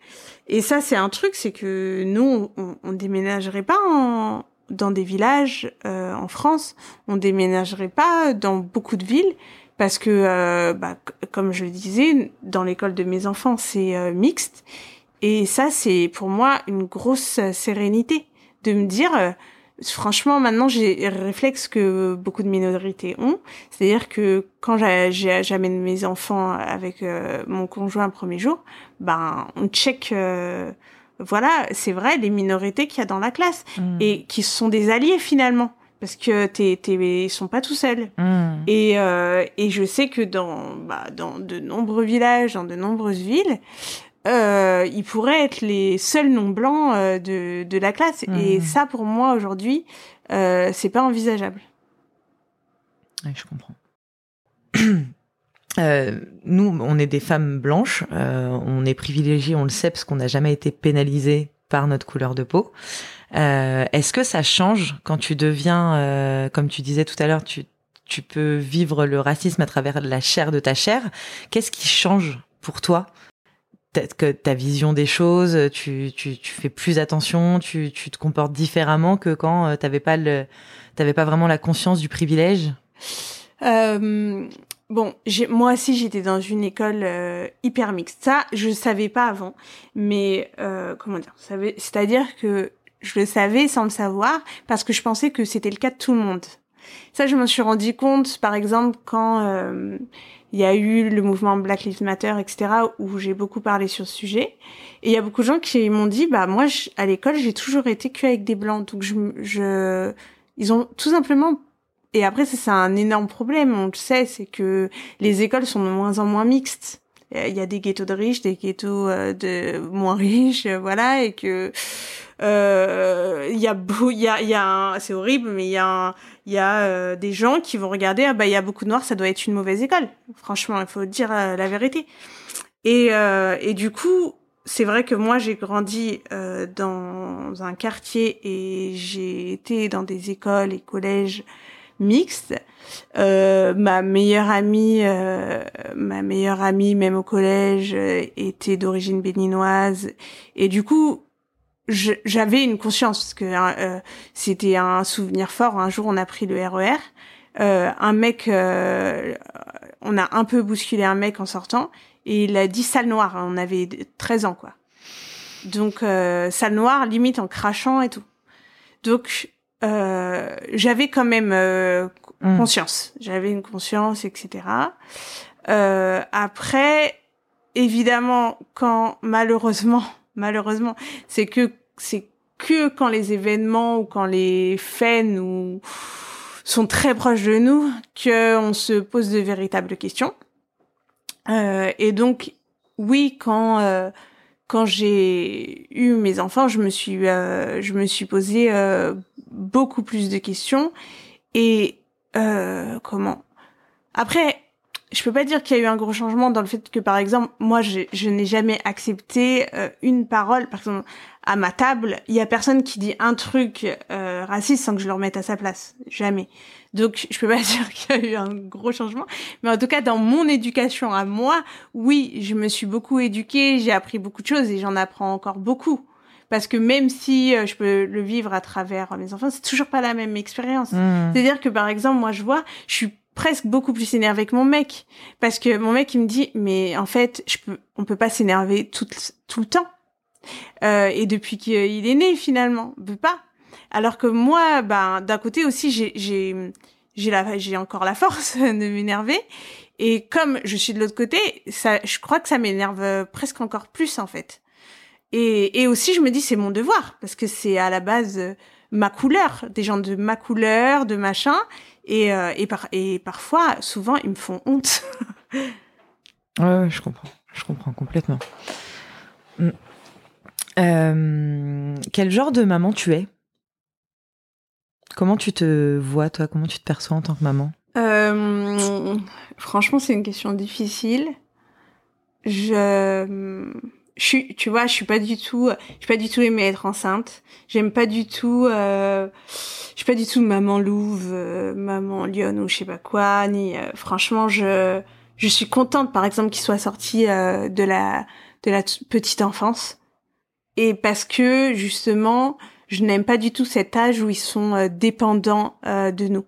Et ça, c'est un truc, c'est que nous, on, on déménagerait pas en, dans des villages euh, en France, on déménagerait pas dans beaucoup de villes parce que, euh, bah, comme je le disais, dans l'école de mes enfants, c'est euh, mixte. Et ça, c'est pour moi une grosse sérénité de me dire, franchement, maintenant, j'ai le réflexe que beaucoup de minorités ont. C'est-à-dire que quand j'amène mes enfants avec mon conjoint le premier jour, ben, on check voilà, c'est vrai, les minorités qu'il y a dans la classe mm. et qui sont des alliés finalement parce que t'es, t'es, sont pas tout seuls. Mm. Et, euh, et je sais que dans, bah, dans de nombreux villages, dans de nombreuses villes, euh, ils pourraient être les seuls non blancs euh, de, de la classe. Et mm. ça, pour moi, aujourd'hui, c'est pas envisageable. Oui, je comprends. Euh, nous, on est des femmes blanches, euh, on est privilégiées, on le sait, parce qu'on n'a jamais été pénalisé par notre couleur de peau. Euh, Est-ce que ça change quand tu deviens, euh, comme tu disais tout à l'heure, tu, tu peux vivre le racisme à travers la chair de ta chair? Qu'est-ce qui change pour toi? Que ta vision des choses, tu, tu, tu fais plus attention, tu, tu te comportes différemment que quand euh, t'avais pas pas vraiment la conscience du privilège? Euh, Bon, moi aussi j'étais dans une école euh, hyper mixte. Ça, je savais pas avant, mais euh, comment dire C'est-à-dire que je le savais sans le savoir parce que je pensais que c'était le cas de tout le monde. Ça, je me suis rendu compte, par exemple, quand euh, il y a eu le mouvement Black Lives Matter, etc., où j'ai beaucoup parlé sur ce sujet. Et il y a beaucoup de gens qui m'ont dit, bah moi, à l'école, j'ai toujours été que avec des blancs, donc je, je, ils ont tout simplement et après, c'est un énorme problème, on le sait, c'est que les écoles sont de moins en moins mixtes. Il y a des ghettos de riches, des ghettos euh, de moins riches, euh, voilà, et que euh, il y a il y a a c'est horrible mais il y a il a des gens qui vont regarder ah bah il y a beaucoup de noirs ça doit être une mauvaise école franchement il faut dire la vérité et et du coup c'est vrai que moi j'ai grandi dans un quartier et j'ai été dans des écoles et collèges mixte. Euh, ma meilleure amie, euh, ma meilleure amie, même au collège, euh, était d'origine béninoise. Et du coup, j'avais une conscience parce que euh, c'était un souvenir fort. Un jour, on a pris le RER. E un mec, on a un peu bousculé un mec en sortant et il a dit salle noire. On avait 13 ans, quoi. Donc salle noire, limite en crachant et tout. Donc euh, j'avais quand même euh, mm. conscience. J'avais une conscience, etc. Euh, après, évidemment, quand malheureusement, malheureusement, c'est que c'est que quand les événements ou quand les faits nous sont très proches de nous que on se pose de véritables questions. Euh, et donc, oui, quand euh, quand j'ai eu mes enfants, je me suis euh, je me suis posé euh, beaucoup plus de questions. Et euh, comment? Après je peux pas dire qu'il y a eu un gros changement dans le fait que par exemple moi je, je n'ai jamais accepté euh, une parole. Par exemple à ma table il y a personne qui dit un truc euh, raciste sans que je le remette à sa place. Jamais donc je peux pas dire qu'il y a eu un gros changement. Mais en tout cas dans mon éducation à moi oui je me suis beaucoup éduquée j'ai appris beaucoup de choses et j'en apprends encore beaucoup. Parce que même si euh, je peux le vivre à travers mes enfants, c'est toujours pas la même expérience. Mmh. C'est-à-dire que par exemple, moi je vois, je suis presque beaucoup plus énervée que mon mec. Parce que mon mec il me dit mais en fait je peux on peut pas s'énerver tout tout le temps. Euh, et depuis qu'il est né finalement on peut pas alors que moi ben d'un côté aussi j'ai encore la force de m'énerver et comme je suis de l'autre côté ça je crois que ça m'énerve presque encore plus en fait et et aussi je me dis c'est mon devoir parce que c'est à la base ma couleur des gens de ma couleur de machin et, euh, et, par, et parfois, souvent, ils me font honte. Ouais, je comprends. Je comprends complètement. Mm. Euh, quel genre de maman tu es? Comment tu te vois, toi? Comment tu te perçois en tant que maman? Euh, franchement, c'est une question difficile. Je, je suis, tu vois, je suis pas du tout, je suis pas du tout aimée être enceinte. J'aime pas du tout, euh, je suis pas du tout maman louve, euh, maman lionne ou je sais pas quoi. Ni, euh, franchement, je, je suis contente, par exemple, qu'il soit sorti de la, de la petite enfance. Et parce que justement, je n'aime pas du tout cet âge où ils sont euh, dépendants euh, de nous.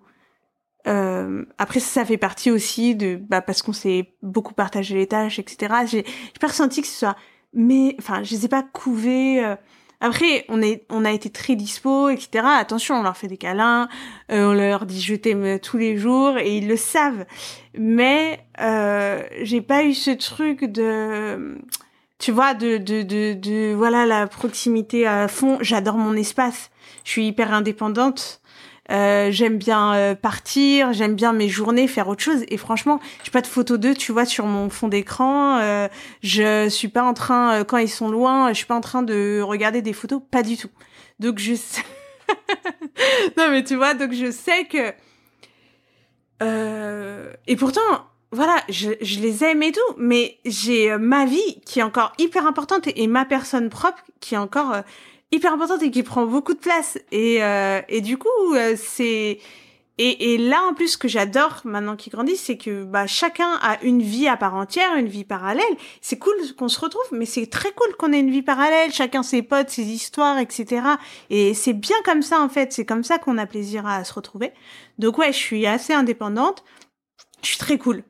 Euh, après, ça, fait partie aussi de, bah, parce qu'on s'est beaucoup partagé les tâches, etc. J'ai, j'ai pas ressenti que ce soit, mais, enfin, je les ai pas couvés. euh. Après, on est, on a été très dispo, etc. Attention, on leur fait des câlins, euh, on leur dit je t'aime tous les jours et ils le savent. Mais euh, j'ai pas eu ce truc de, tu vois, de, de, de, de, voilà, la proximité à fond. J'adore mon espace. Je suis hyper indépendante. Euh, j'aime bien euh, partir, j'aime bien mes journées, faire autre chose. Et franchement, j'ai pas de photos d'eux, tu vois, sur mon fond d'écran. Euh, je suis pas en train, euh, quand ils sont loin, je suis pas en train de regarder des photos, pas du tout. Donc je sais... non mais tu vois, donc je sais que... Euh, et pourtant, voilà, je, je les aime et tout, mais j'ai euh, ma vie qui est encore hyper importante et, ma personne propre qui est encore euh, hyper importante et qui prend beaucoup de place. Et, euh, et du coup, euh, c'est... Et, et là, en plus, ce que j'adore maintenant qu'ils grandissent, c'est que bah, chacun a une vie à part entière, une vie parallèle. C'est cool qu'on se retrouve, mais c'est très cool qu'on ait une vie parallèle, chacun ses potes, ses histoires, etc. Et c'est bien comme ça, en fait. C'est comme ça qu'on a plaisir à se retrouver. Donc ouais, je suis assez indépendante. Je suis très cool.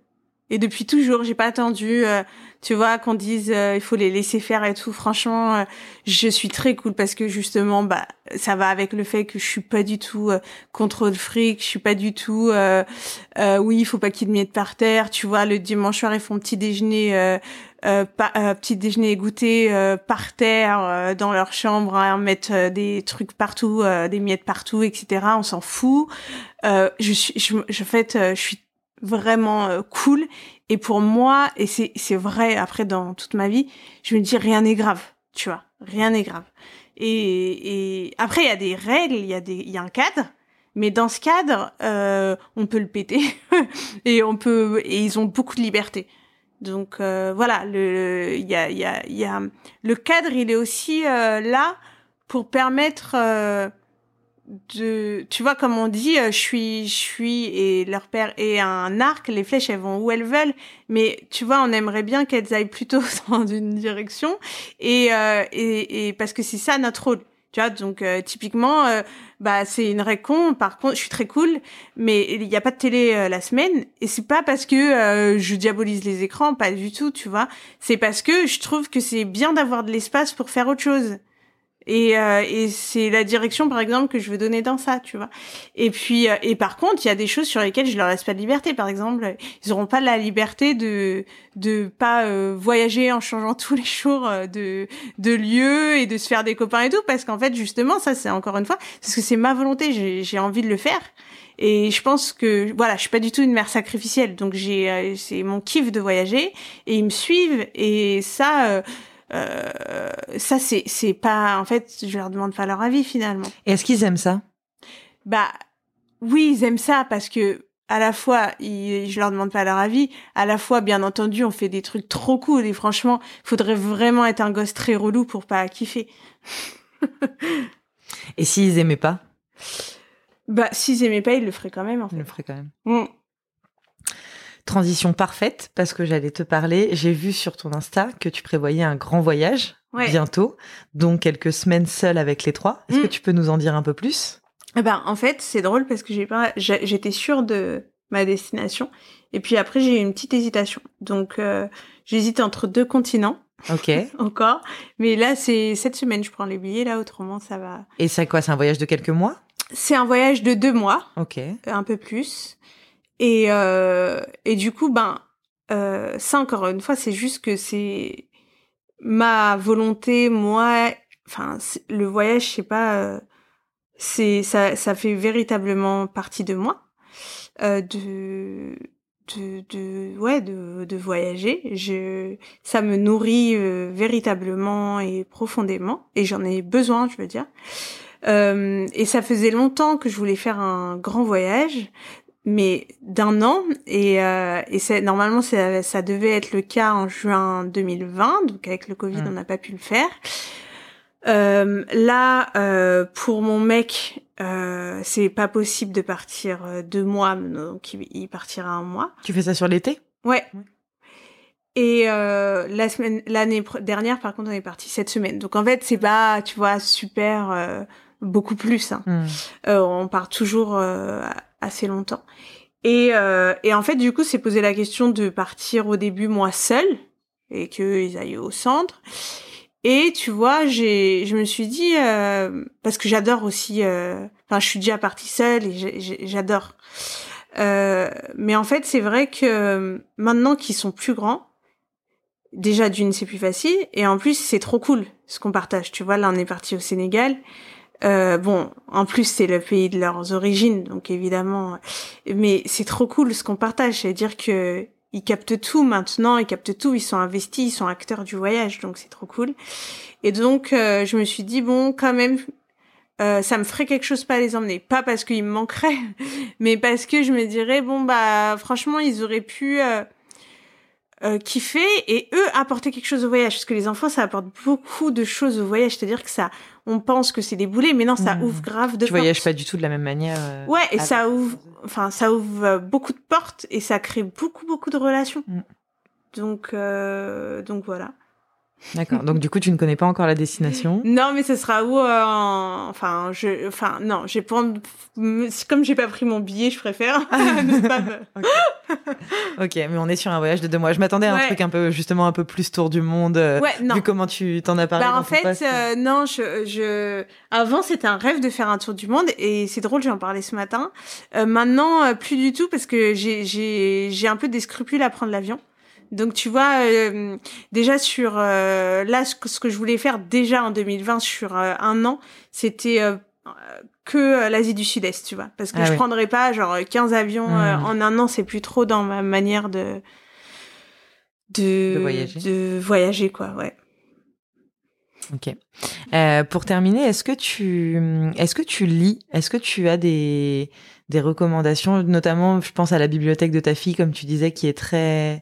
Et depuis toujours, j'ai pas attendu, euh, tu vois, qu'on dise euh, il faut les laisser faire et tout. Franchement, euh, je suis très cool parce que justement, bah, ça va avec le fait que je suis pas du tout euh, contre le fric. Je suis pas du tout, euh, euh, oui, il faut pas qu'il y ait de miettes par terre. Tu vois, le dimanche soir, ils font petit déjeuner, pa- petit déjeuner goûter par terre dans leur chambre, hein, mettre des trucs partout, des miettes partout, etc. On s'en fout. Je suis, je, je, en fait, je suis vraiment euh, cool. Et pour moi, et c'est vrai après dans toute ma vie, je me dis rien n'est grave, tu vois, rien n'est grave. Et, et après il y a des règles, il y a des il y a un cadre, mais dans ce cadre, euh, on peut le péter et on peut et ils ont beaucoup de liberté. Donc euh, voilà, le il y a y a y a le cadre, il est aussi euh, là pour permettre euh, de tu vois comme on dit euh, je suis je suis et leur père est un arc les flèches elles vont où elles veulent. Mais tu vois on aimerait bien qu'elles aillent plutôt dans une direction et euh, et, et parce que c'est ça notre rôle. Tu vois donc euh, typiquement euh, bah c'est une récon. Par contre je suis très cool mais il n'y a pas de télé euh, la semaine et c'est pas parce que je diabolise les écrans pas du tout tu vois. C'est parce que je trouve que c'est bien d'avoir de l'espace pour faire autre chose Et, euh, et c'est la direction, par exemple, que je veux donner dans ça, tu vois. Et puis, euh, et par contre, il y a des choses sur lesquelles je leur laisse pas de liberté. Par exemple, ils auront pas la liberté de de pas euh, voyager en changeant tous les jours de de lieu et de se faire des copains et tout, parce qu'en fait, justement, ça, c'est encore une fois, parce que c'est ma volonté. J'ai envie de le faire. Et je pense que voilà, je suis pas du tout une mère sacrificielle, donc j'ai c'est mon kiff de voyager et ils me suivent et ça euh, ça c'est c'est pas en fait je leur demande pas leur avis finalement. Et est-ce qu'ils aiment ça? Bah oui ils aiment ça parce que à la fois ils, je leur demande pas leur avis, à la fois bien entendu on fait des trucs trop cool et franchement faudrait vraiment être un gosse très relou pour pas kiffer. et s'ils aimaient pas? Bah s'ils aimaient pas ils le feraient quand même. En fait. Ils le feraient quand même. Mm transition parfaite parce que j'allais te parler. J'ai vu sur ton Insta que tu prévoyais un grand voyage bientôt, donc quelques semaines seule avec les trois. Est-ce que mm. tu peux nous en dire un peu plus? Eh ben, en fait, c'est drôle parce que j'ai pas, j'étais sûre de ma destination et puis après j'ai eu une petite hésitation. Donc euh, j'hésite entre deux continents. Ok. Encore, mais là c'est cette semaine je prends les billets là autrement ça va. Et c'est quoi? C'est un voyage de quelques mois? C'est un voyage de deux mois. Ok. Un peu plus. Et, euh, et du coup, ben, euh, ça encore une fois, c'est juste que c'est ma volonté, moi, enfin, le voyage, je sais pas, euh, c'est ça, ça fait véritablement partie de moi, de, de, ouais, de, de voyager. Je, ça me nourrit véritablement et profondément, et j'en ai besoin, je veux dire. Et ça faisait longtemps que je voulais faire un grand voyage mais d'un an. Et, euh, et c'est normalement ça, ça devait être le cas en juin 2020 donc avec le Covid mmh. on n'a pas pu le faire. Euh, là euh, pour mon mec euh, c'est pas possible de partir euh, deux mois donc il, il partira un mois. Tu fais ça sur l'été? Ouais. Et euh, la semaine l'année dernière par contre on est parti cette semaine. Donc en fait c'est pas tu vois super euh, beaucoup plus hein. Mmh. on part toujours assez longtemps. Et, euh, et en fait, du coup, c'est posé la question de partir au début moi seule et qu'ils aillent au centre. Et tu vois, j'ai, je me suis dit euh, parce que j'adore aussi. Euh, enfin, je suis déjà partie seule et j'adore. Euh, mais en fait, c'est vrai que maintenant qu'ils sont plus grands, déjà d'une c'est plus facile et en plus c'est trop cool ce qu'on partage. Tu vois, là on est parti au Sénégal euh, bon, en plus c'est le pays de leurs origines, donc évidemment. Mais c'est trop cool ce qu'on partage, c'est-à-dire que ils captent tout maintenant, ils captent tout, ils sont investis, ils sont acteurs du voyage, donc c'est trop cool. Et donc euh, je me suis dit bon, quand même, euh, ça me ferait quelque chose pas les emmener, pas parce qu'ils me manqueraient, mais parce que je me dirais bon bah franchement ils auraient pu euh, kiffer et eux apporter quelque chose au voyage. Parce que les enfants ça apporte beaucoup de choses au voyage. C'est-à-dire que ça on pense que c'est des boulets mais non ça mmh. ouvre grave de tu voyages pas du tout de la même manière euh, ouais et ça ouvre enfin ça ouvre euh, beaucoup de portes et ça crée beaucoup beaucoup de relations. Mmh. donc euh, donc voilà D'accord. Donc du coup, tu ne connais pas encore la destination Non, mais ce sera où euh, Enfin, je, enfin, non, j'ai pas. Comme j'ai pas pris mon billet, je préfère ok, mais on est sur un voyage de deux mois. Je m'attendais à un truc un peu, justement, un peu plus tour du monde. Euh, ouais, non. Vu comment tu t'en as parlé. Bah, en fait, euh, non, je, je, avant c'était un rêve de faire un tour du monde et c'est drôle, j'en parlais ce matin. maintenant, plus du tout parce que j'ai, j'ai, j'ai un peu des scrupules à prendre l'avion. Donc tu vois, euh, déjà sur euh, là ce que, je voulais faire déjà en 2020 sur euh, un an, c'était que l'Asie du Sud-Est, tu vois, parce que ah je prendrais pas genre 15 avions hmm. en un an, c'est plus trop dans ma manière de de, voyager. de voyager quoi, ouais. Ok. pour terminer, est-ce que tu est-ce que tu lis? Est-ce que tu as des des recommandations, notamment, je pense à la bibliothèque de ta fille, comme tu disais, qui est très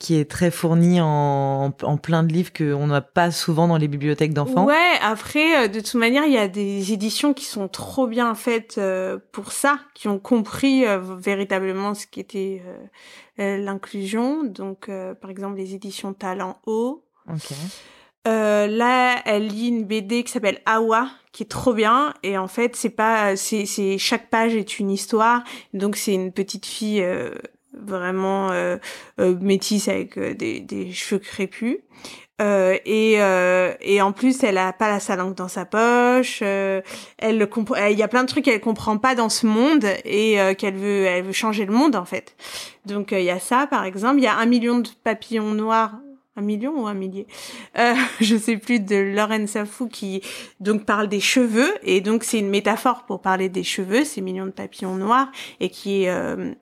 qui est très fourni en, en plein de livres qu'on n'a pas souvent dans les bibliothèques d'enfants. Ouais, après, euh, de toute manière, il y a des éditions qui sont trop bien faites euh, pour ça, qui ont compris euh, véritablement ce qu'était l'inclusion. Donc, par exemple, les éditions Talent Haut. Là, elle lit une BD qui s'appelle Awa, qui est trop bien. Et en fait, c'est pas, c'est, c'est chaque page est une histoire. Donc, c'est une petite fille vraiment euh, métisse avec des, des cheveux crépus. Euh, et, euh, et en plus, elle a pas la sa langue dans sa poche. Euh, elle il y a plein de trucs qu'elle comprend pas dans ce monde et qu'elle veut, elle veut changer le monde en fait. Donc il y a ça par exemple. Il y a un million de papillons noirs un million ou un millier, euh, je sais plus, de Lauren Safou qui donc parle des cheveux. Et donc c'est une métaphore pour parler des cheveux, ces millions de papillons noirs et qui est euh,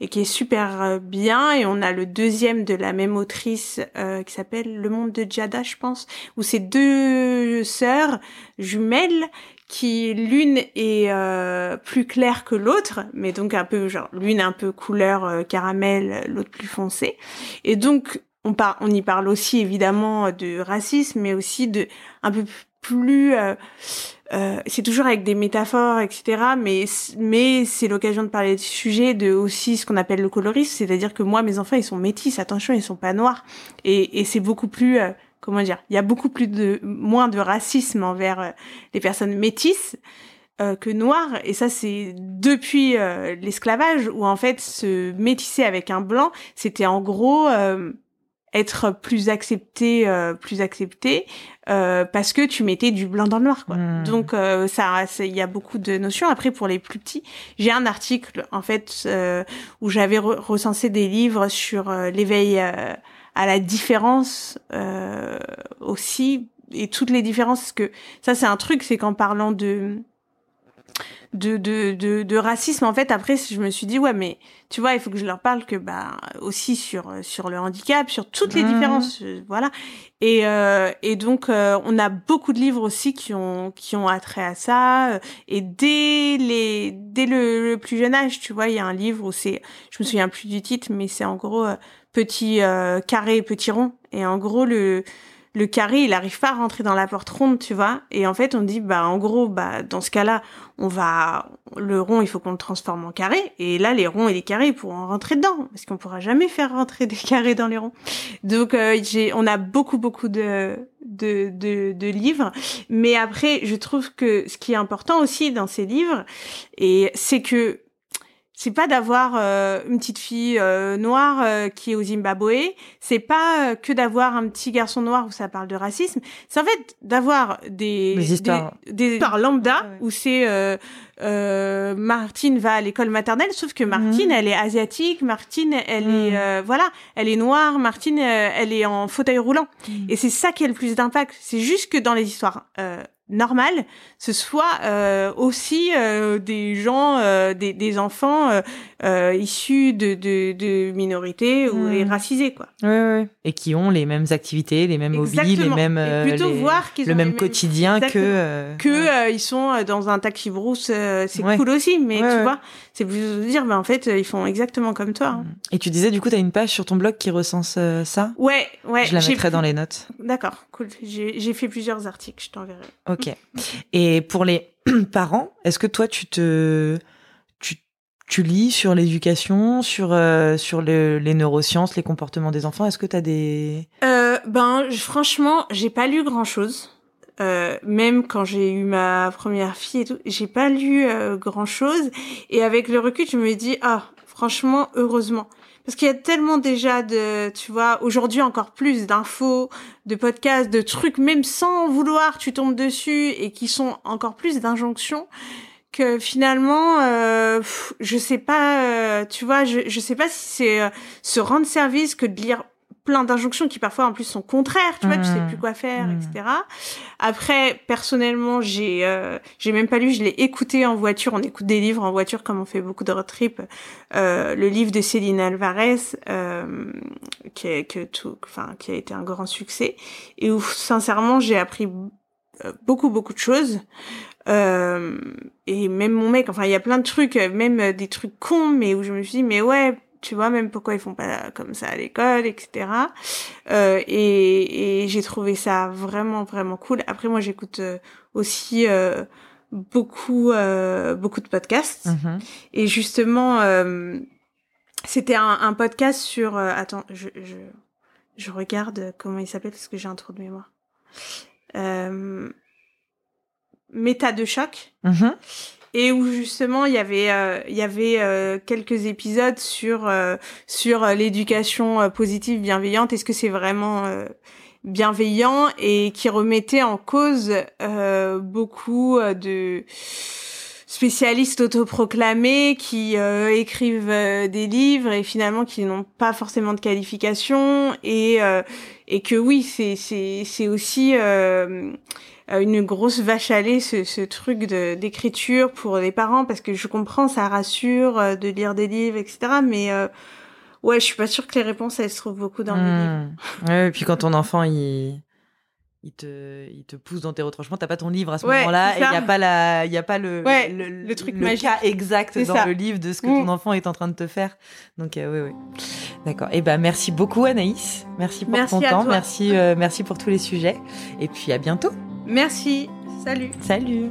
et qui est super euh, bien. Et on a le deuxième de la même autrice euh, qui s'appelle Le Monde de Jada, je pense, où c'est deux sœurs jumelles qui l'une est euh, plus claire que l'autre, mais donc un peu genre l'une un peu couleur caramel, l'autre plus foncée. Et donc on, par, on y parle aussi évidemment de racisme, mais aussi de un peu plus. Euh, euh, c'est toujours avec des métaphores, etc. Mais mais c'est l'occasion de parler du sujet, de aussi ce qu'on appelle le colorisme, c'est-à-dire que moi mes enfants ils sont métis, attention ils sont pas noirs, et, et c'est beaucoup plus euh, comment dire, il y a beaucoup plus de moins de racisme envers les personnes métisses que noires, et ça c'est depuis l'esclavage où en fait se métisser avec un blanc, c'était en gros être plus accepté euh, plus accepté euh, parce que tu mettais du blanc dans le noir quoi. Hmm. Donc euh, ça il y a beaucoup de notions après pour les plus petits, j'ai un article en fait euh, où j'avais recensé des livres sur l'éveil à la différence aussi et toutes les différences que ça c'est un truc c'est qu'en parlant de de, de, de, de, racisme, en fait, après, je me suis dit, ouais, mais tu vois, il faut que je leur parle que, bah, aussi sur, sur le handicap, sur toutes les mmh. différences, euh, voilà. Et, euh, et donc, euh, on a beaucoup de livres aussi qui ont, qui ont attrait à ça. Et dès les, dès le, plus jeune âge, tu vois, il y a un livre où c'est, je me souviens plus du titre, mais c'est en gros, petit carré, petit rond. Et en gros, le, le carré, il arrive pas à rentrer dans la porte ronde, tu vois. Et en fait, on dit, bah, en gros, bah, dans ce cas-là, on va, le rond, il faut qu'on le transforme en carré. Et là, les ronds et les carrés pourront rentrer dedans, parce qu'on pourra jamais faire rentrer des carrés dans les ronds. Donc, euh, j'ai, on a beaucoup, beaucoup de, de, de, de, livres. Mais après, je trouve que ce qui est important aussi dans ces livres, et c'est que c'est pas d'avoir euh, une petite fille euh, noire euh, qui est au Zimbabwe, c'est pas que d'avoir un petit garçon noir où ça parle de racisme, c'est en fait d'avoir des des histoires, des, histoires lambda où c'est Martine va à l'école maternelle, sauf que Martine mhm. elle est asiatique, Martine elle est mhm. voilà, elle est noire, Martine elle est en fauteuil roulant mhm. et c'est ça qui a le plus d'impact. C'est juste que dans les histoires normal, ce soit euh, aussi euh, des gens, euh, des, des, enfants issus de, de, de, minorités ou hmm. racisés, quoi. Oui, oui. Et qui ont les mêmes activités, les mêmes hobbies, les mêmes, plutôt voir qu'ils le même quotidien que que ils sont dans un taxi brousse, c'est cool aussi, mais tu vois, c'est plus de dire, ben en fait, ils font exactement comme toi. Hein. Et tu disais, du coup, tu as une page sur ton blog qui recense ça? Ouais, ouais. Je la mettrai dans les notes. D'accord, cool. J'ai fait plusieurs articles, je t'enverrai. Ok. Et pour les parents, est-ce que toi, tu te, tu, lis sur l'éducation, sur euh, sur les neurosciences, les comportements des enfants? Est-ce que tu as des euh, Ben, franchement, j'ai pas lu grand-chose. Euh, même quand j'ai eu ma première fille et tout, j'ai pas lu euh, grand chose. Et avec le recul, je me dis ah, franchement, heureusement. Parce qu'il y a tellement déjà de, tu vois, aujourd'hui encore plus d'infos, de podcasts, de trucs, même sans vouloir, tu tombes dessus et qui sont encore plus d'injonctions que finalement, euh, je sais pas, euh, tu vois, je, je sais pas si c'est euh, se rendre service que de lire plein d'injonctions qui parfois en plus sont contraires, tu vois, tu sais plus quoi faire, mmh. etc. Après, personnellement, j'ai euh, j'ai même pas lu, je l'ai écouté en voiture. On écoute des livres en voiture comme on fait beaucoup de road trip. Euh, le livre de Céline Alvarez, euh, qui a, que tout, enfin, qui a été un grand succès et où sincèrement j'ai appris euh, beaucoup beaucoup de choses. Euh, et même mon mec, enfin il y a plein de trucs, même des trucs cons, mais où je me suis dit mais ouais tu vois même pourquoi ils font pas comme ça à l'école etc euh, et, et j'ai trouvé ça vraiment vraiment cool. Après moi j'écoute euh, aussi euh, beaucoup euh, beaucoup de podcasts. Mm-hmm. et justement euh, c'était un, un, podcast sur attends je, je je regarde comment il s'appelle parce que j'ai un trou de mémoire. Méta de choc. Mm-hmm. Et où justement il y avait euh, il y avait euh, quelques épisodes sur euh, sur l'éducation positive bienveillante. Est-ce que c'est vraiment bienveillant et qui remettait en cause beaucoup de spécialistes autoproclamés qui écrivent des livres et finalement qui n'ont pas forcément de qualification et et que oui c'est c'est c'est aussi euh, une grosse vache à lait ce, ce truc d'écriture pour les parents parce que je comprends ça rassure euh, de lire des livres etc mais euh, ouais je suis pas sûre que les réponses elles se trouvent beaucoup dans les hmm. livres ouais et puis quand ton enfant il il te, il te pousse dans tes retranchements. T'as pas ton livre à ce moment-là et il y a pas la, il y a pas le, le, le, truc le magique. cas exact dans le livre de ce que ton hmm. enfant est en train de te faire. Donc euh, oui, oui. D'accord. Et eh ben merci beaucoup Anaïs. Merci pour ton temps. Merci, merci pour tous les sujets. Et puis à bientôt. Merci. Salut. Salut.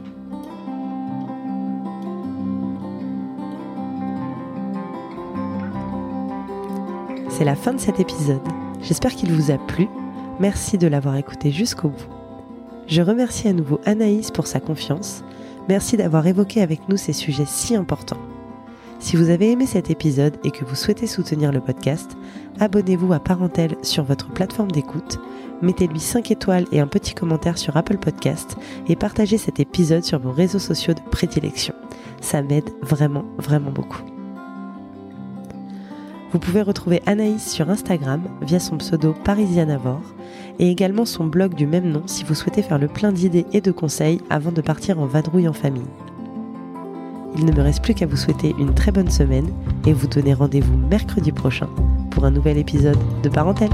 C'est la fin de cet épisode. J'espère qu'il vous a plu. Merci de l'avoir écouté jusqu'au bout. Je remercie à nouveau Anaïs pour sa confiance. Merci d'avoir évoqué avec nous ces sujets si importants. Si vous avez aimé cet épisode et que vous souhaitez soutenir le podcast, abonnez-vous à Parentèle sur votre plateforme d'écoute mettez-lui 5 étoiles et un petit commentaire sur Apple Podcast et partagez cet épisode sur vos réseaux sociaux de prédilection. Ça m'aide vraiment, vraiment beaucoup. Vous pouvez retrouver Anaïs sur Instagram via son pseudo Parisianavore et également son blog du même nom si vous souhaitez faire le plein d'idées et de conseils avant de partir en vadrouille en famille. Il ne me reste plus qu'à vous souhaiter une très bonne semaine et vous donner rendez-vous mercredi prochain pour un nouvel épisode de Parentèle.